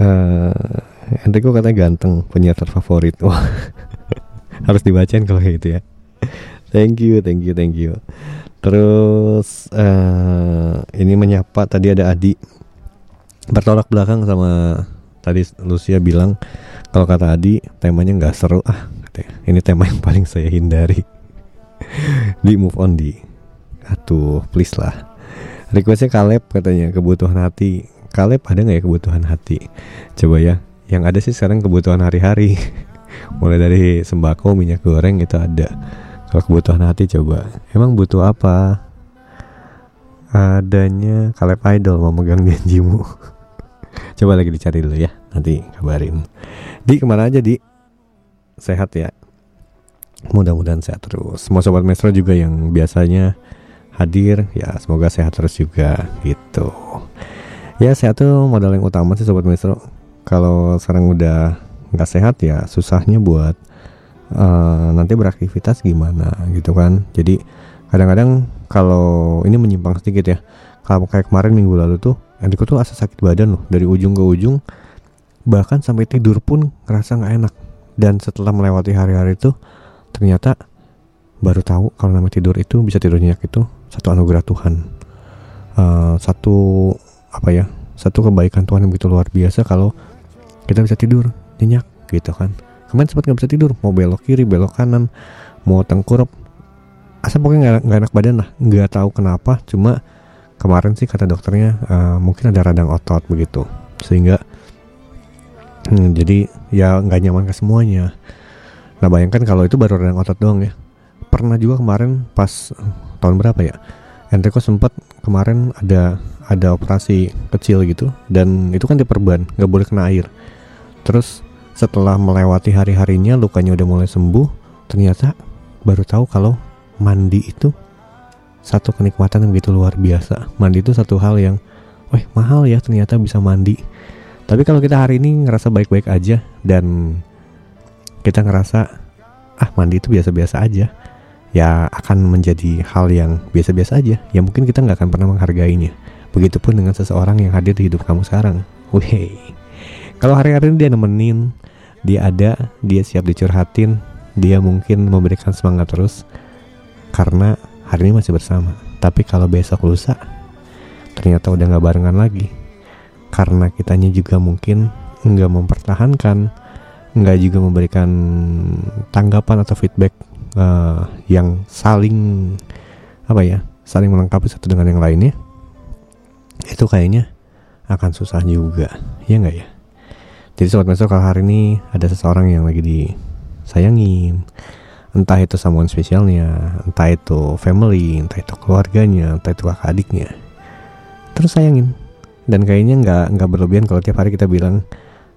Eh Enrico katanya ganteng penyiar terfavorit wah. <laughs> Harus dibacain kalau kayak gitu ya. Thank you thank you thank you. Terus eh ini menyapa tadi ada Adi. Bertolak belakang sama tadi Lucia bilang kalau kata Adi temanya nggak seru. Ah ini tema yang paling saya hindari di move on di. Atuh please lah. Requestnya Kaleb katanya kebutuhan hati. Kaleb ada nggak ya kebutuhan hati? Coba ya. Yang ada sih sekarang kebutuhan hari-hari. <laughs> Mulai dari sembako minyak goreng itu ada. Kalau kebutuhan hati coba. Emang butuh apa? Adanya Kaleb Idol memegang janjimu. <laughs> Coba lagi dicari dulu ya. Nanti kabarin. Di ke mana aja di? Sehat ya mudah-mudahan sehat terus. Semua sobat Mesro juga yang biasanya hadir. Ya semoga sehat terus juga gitu. Ya sehat tuh modal yang utama sih sobat Mesro kalau sekarang udah nggak sehat ya susahnya buat eh, nanti beraktivitas gimana gitu kan. Jadi kadang-kadang kalau ini menyimpang sedikit ya. Kalau kayak kemarin minggu lalu tuh Enrico tuh asa sakit badan loh. Dari ujung ke ujung bahkan sampai tidur pun ngerasa nggak enak. Dan setelah melewati hari-hari itu ternyata baru tahu kalau namanya tidur itu bisa tidur nyenyak itu satu anugerah Tuhan. Eh, satu apa ya satu kebaikan Tuhan yang begitu luar biasa kalau kita bisa tidur nyenyak gitu kan. Kemarin sempat nggak bisa tidur mau belok kiri belok kanan mau tengkurap. Asal pokoknya nggak enak badan lah nggak tahu kenapa cuma kemarin sih kata dokternya eh, mungkin ada radang otot begitu. Sehingga hmm, jadi ya nggak nyaman ke semuanya nah bayangkan kalau itu baru radang otot doang ya. Pernah juga kemarin pas eh, tahun berapa ya Enrico sempat kemarin ada ada operasi kecil gitu dan itu kan diperban nggak boleh kena air. Terus setelah melewati hari harinya lukanya udah mulai sembuh ternyata baru tahu kalau mandi itu satu kenikmatan yang begitu luar biasa. Mandi itu satu hal yang wah mahal ya ternyata bisa mandi. Tapi kalau kita hari ini ngerasa baik-baik aja dan kita ngerasa ah mandi itu biasa-biasa aja. Ya akan menjadi hal yang biasa-biasa aja. Ya mungkin kita nggak akan pernah menghargainya. Begitupun dengan seseorang yang hadir di hidup kamu sekarang. Wih, kalau hari-hari dia nemenin dia ada dia siap dicurhatin dia mungkin memberikan semangat terus karena hari ini masih bersama. Tapi kalau besok lusa ternyata udah nggak barengan lagi. Karena kitanya juga mungkin nggak mempertahankan nggak juga memberikan tanggapan atau feedback eh, yang saling apa ya saling melengkapi satu dengan yang lainnya itu kayaknya akan susah juga. Ya nggak ya? Jadi sobat mesra kalau hari ini ada seseorang yang lagi disayangin entah itu someone spesialnya entah itu family entah itu keluarganya entah itu kakak adiknya terus sayangin. Dan kayaknya nggak nggak berlebihan kalau tiap hari kita bilang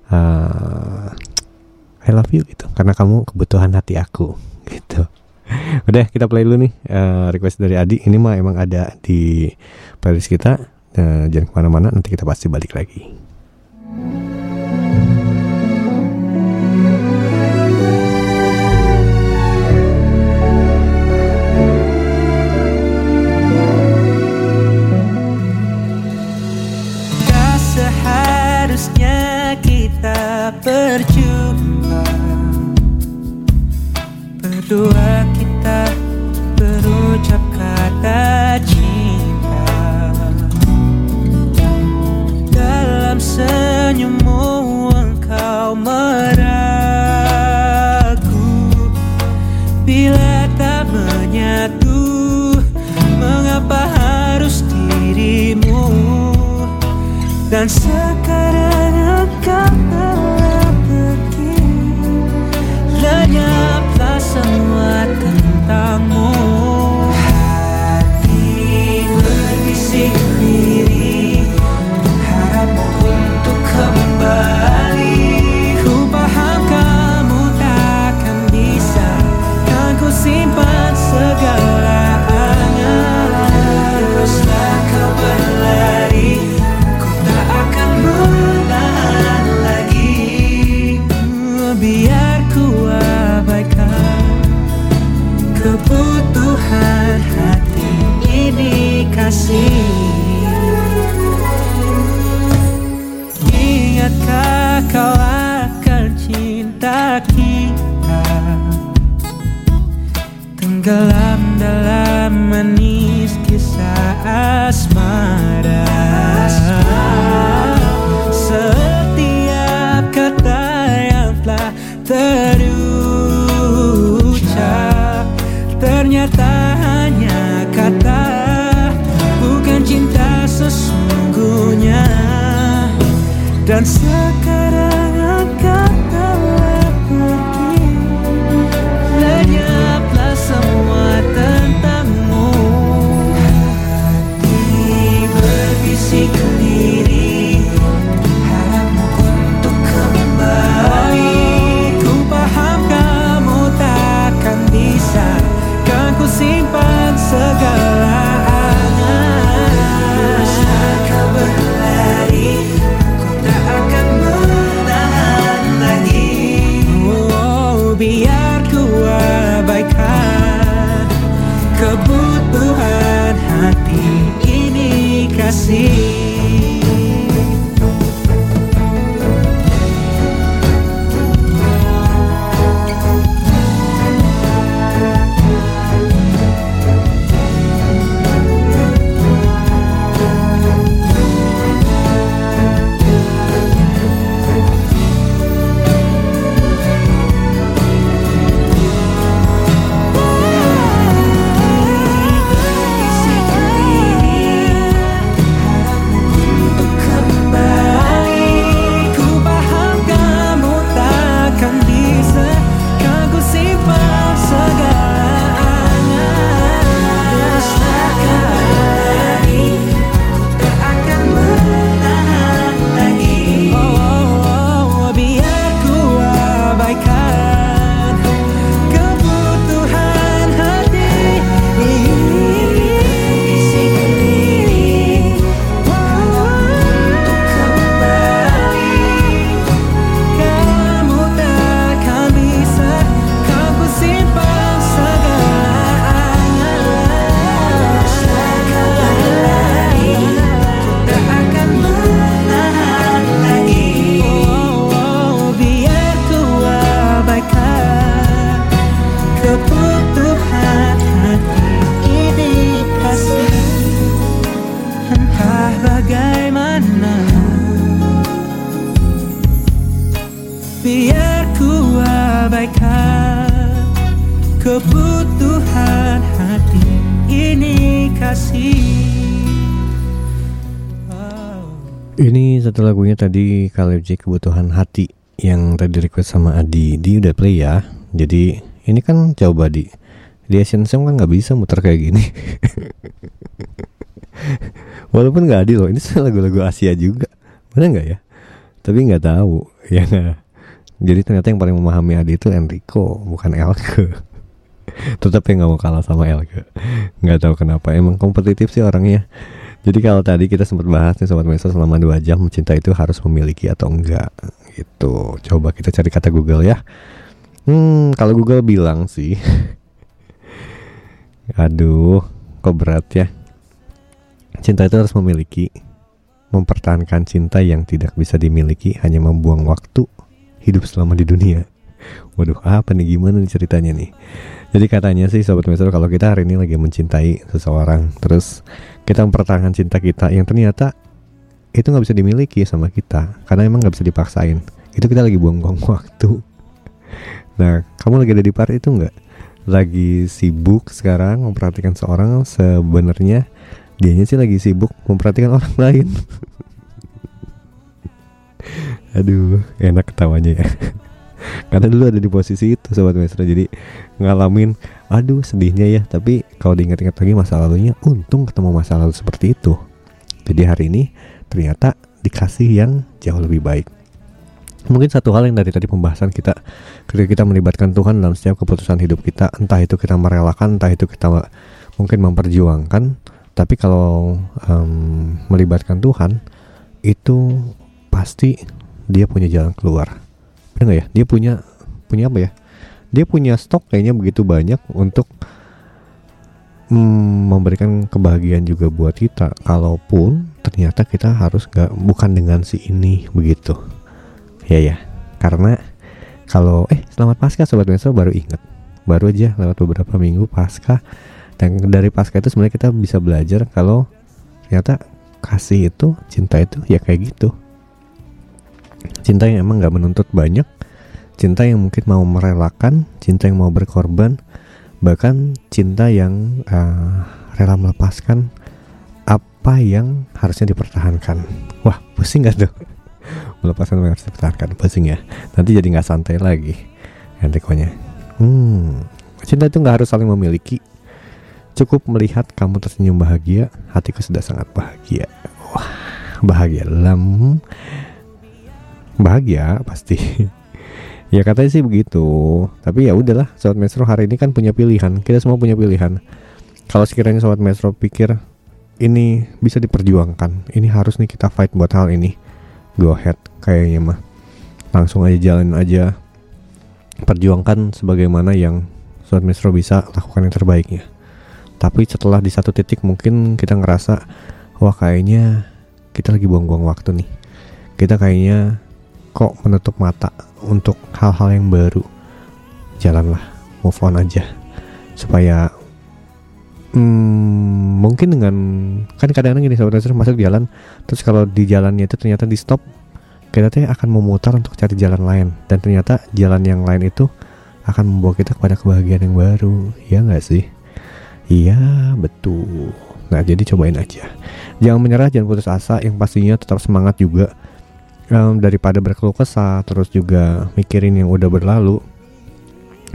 eh, I love you gitu. Karena kamu kebutuhan hati aku <laughs> gitu. Udah kita play dulu nih eh, request dari Adi. Ini mah emang ada di playlist kita Eh, jangan ke mana-mana nanti kita pasti balik lagi. Tak seharusnya kita berjumpa Berdua kita berucap kata lagunya tadi Caleb J kebutuhan hati yang tadi request sama Adi. Di udah play ya. Jadi ini kan coba di di Asian Sam kan nggak bisa muter kayak gini. <laughs> Walaupun nggak adil loh. Ini <laughs> lagu-lagu Asia juga. Benar nggak ya? Tapi nggak tahu <laughs> ya nggak? Jadi ternyata yang paling memahami Adi itu Enrico bukan Elke. Tetap yang nggak mau kalah sama Elke. Nggak tahu kenapa. Emang kompetitif sih orangnya. Jadi kalau tadi kita sempat bahas nih sobat Meso selama 2 jam cinta itu harus memiliki atau enggak gitu. Coba kita cari kata Google ya. Hmm, kalau Google bilang sih <laughs> Aduh, kok berat ya. Cinta itu harus memiliki mempertahankan cinta yang tidak bisa dimiliki hanya membuang waktu hidup selama di dunia. Waduh, apa nih gimana nih ceritanya nih? Jadi katanya sih sobat Meso kalau kita hari ini lagi mencintai seseorang, terus kita mempertahankan cinta kita yang ternyata itu nggak bisa dimiliki sama kita karena emang nggak bisa dipaksain. Itu kita lagi buang-buang <laughs> waktu. Nah, kamu lagi ada di part itu nggak? Lagi sibuk sekarang memperhatikan seorang sebenarnya dianya sih lagi sibuk memperhatikan orang <laughs> lain. Aduh, enak ketawanya ya. Karena dulu ada di posisi itu sobat mesra. Jadi ngalamin aduh sedihnya ya. Tapi kalau diingat-ingat lagi masa lalunya untung ketemu masa lalu seperti itu. Jadi hari ini ternyata dikasih yang jauh lebih baik. Mungkin satu hal yang dari tadi pembahasan kita ketika kita melibatkan Tuhan dalam setiap keputusan hidup kita entah itu kita merelakan entah itu kita mungkin memperjuangkan tapi kalau em, melibatkan Tuhan itu pasti dia punya jalan keluar benar nggak ya? Dia punya punya apa ya? Dia punya stok kayaknya begitu banyak untuk mm, memberikan kebahagiaan juga buat kita. Kalaupun ternyata kita harus nggak bukan dengan si ini begitu. Ya ya. Karena kalau eh selamat pasca sobat Menso baru ingat. Baru aja lewat beberapa minggu pasca dan dari pasca itu sebenarnya kita bisa belajar kalau ternyata kasih itu cinta itu ya kayak gitu cinta yang emang nggak menuntut banyak. Cinta yang mungkin mau merelakan cinta yang mau berkorban bahkan cinta yang uh, rela melepaskan apa yang harusnya dipertahankan. Wah pusing gak tuh? <laughs> Melepaskan yang harus dipertahankan? Pusing ya. Nanti jadi nggak santai lagi Enrico-nya hmm cinta itu nggak harus saling memiliki. Cukup melihat kamu tersenyum bahagia hatiku sudah sangat bahagia. Wah bahagia. Dalam bahagia pasti. <laughs> Ya katanya sih begitu. Tapi ya udahlah sobat Metro hari ini kan punya pilihan. Kita semua punya pilihan. Kalau sekiranya sobat Metro pikir ini bisa diperjuangkan. Ini harus nih kita fight buat hal ini. Go ahead kayaknya mah. Langsung aja jalan aja. Perjuangkan sebagaimana yang sobat Metro bisa lakukan yang terbaiknya. Tapi setelah di satu titik mungkin kita ngerasa wah kayaknya kita lagi buang-buang waktu nih. Kita kayaknya kok menutup mata untuk hal-hal yang baru. Jalanlah move on aja. Supaya hmm, mungkin dengan kan kadang-kadang gini sahabat Nasir masuk jalan terus kalau di jalannya itu ternyata di stop kita tuh akan memutar untuk cari jalan lain. Dan ternyata jalan yang lain itu akan membawa kita kepada kebahagiaan yang baru. Ya nggak sih? Iya betul. Nah jadi cobain aja. Jangan menyerah jangan putus asa. Yang pastinya tetap semangat juga Em, daripada berkeluh kesah terus juga mikirin yang udah berlalu.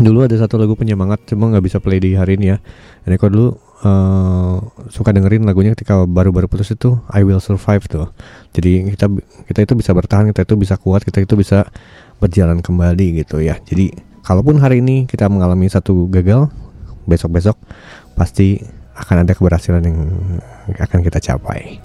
Dulu ada satu lagu penyemangat cuma nggak bisa play di hari ini ya. Dan aku dulu eh, suka dengerin lagunya ketika baru-baru putus itu I Will Survive tuh. Jadi kita kita itu bisa bertahan kita itu bisa kuat kita itu bisa berjalan kembali gitu ya. Jadi kalaupun hari ini kita mengalami satu gagal besok-besok pasti akan ada keberhasilan yang akan kita capai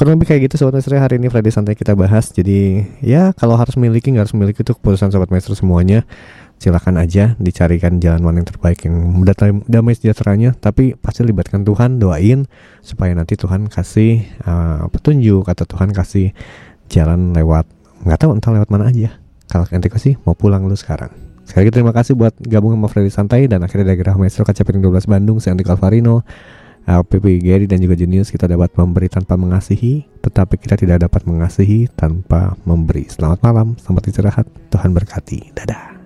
kurang lebih kayak gitu sobat maestro hari ini Friday santai kita bahas. Jadi ya kalau harus miliki nggak harus miliki itu keputusan sobat maestro semuanya. Silakan aja dicarikan jalan mana yang terbaik yang damai, damai sejahteranya. Tapi pasti libatkan Tuhan doain supaya nanti Tuhan kasih uh, petunjuk atau Tuhan kasih jalan lewat nggak tahu entah lewat mana aja. Kalau nanti kasih mau pulang lu sekarang. Sekali lagi terima kasih buat gabung sama Freddy Santai dan akhirnya dari Gerah Maestro Kaca Piring 12 Bandung saya Andi Calvarino uh, PP Gary dan juga Jenius kita dapat memberi tanpa mengasihi tetapi kita tidak dapat mengasihi tanpa memberi. Selamat malam selamat istirahat Tuhan berkati. Dadah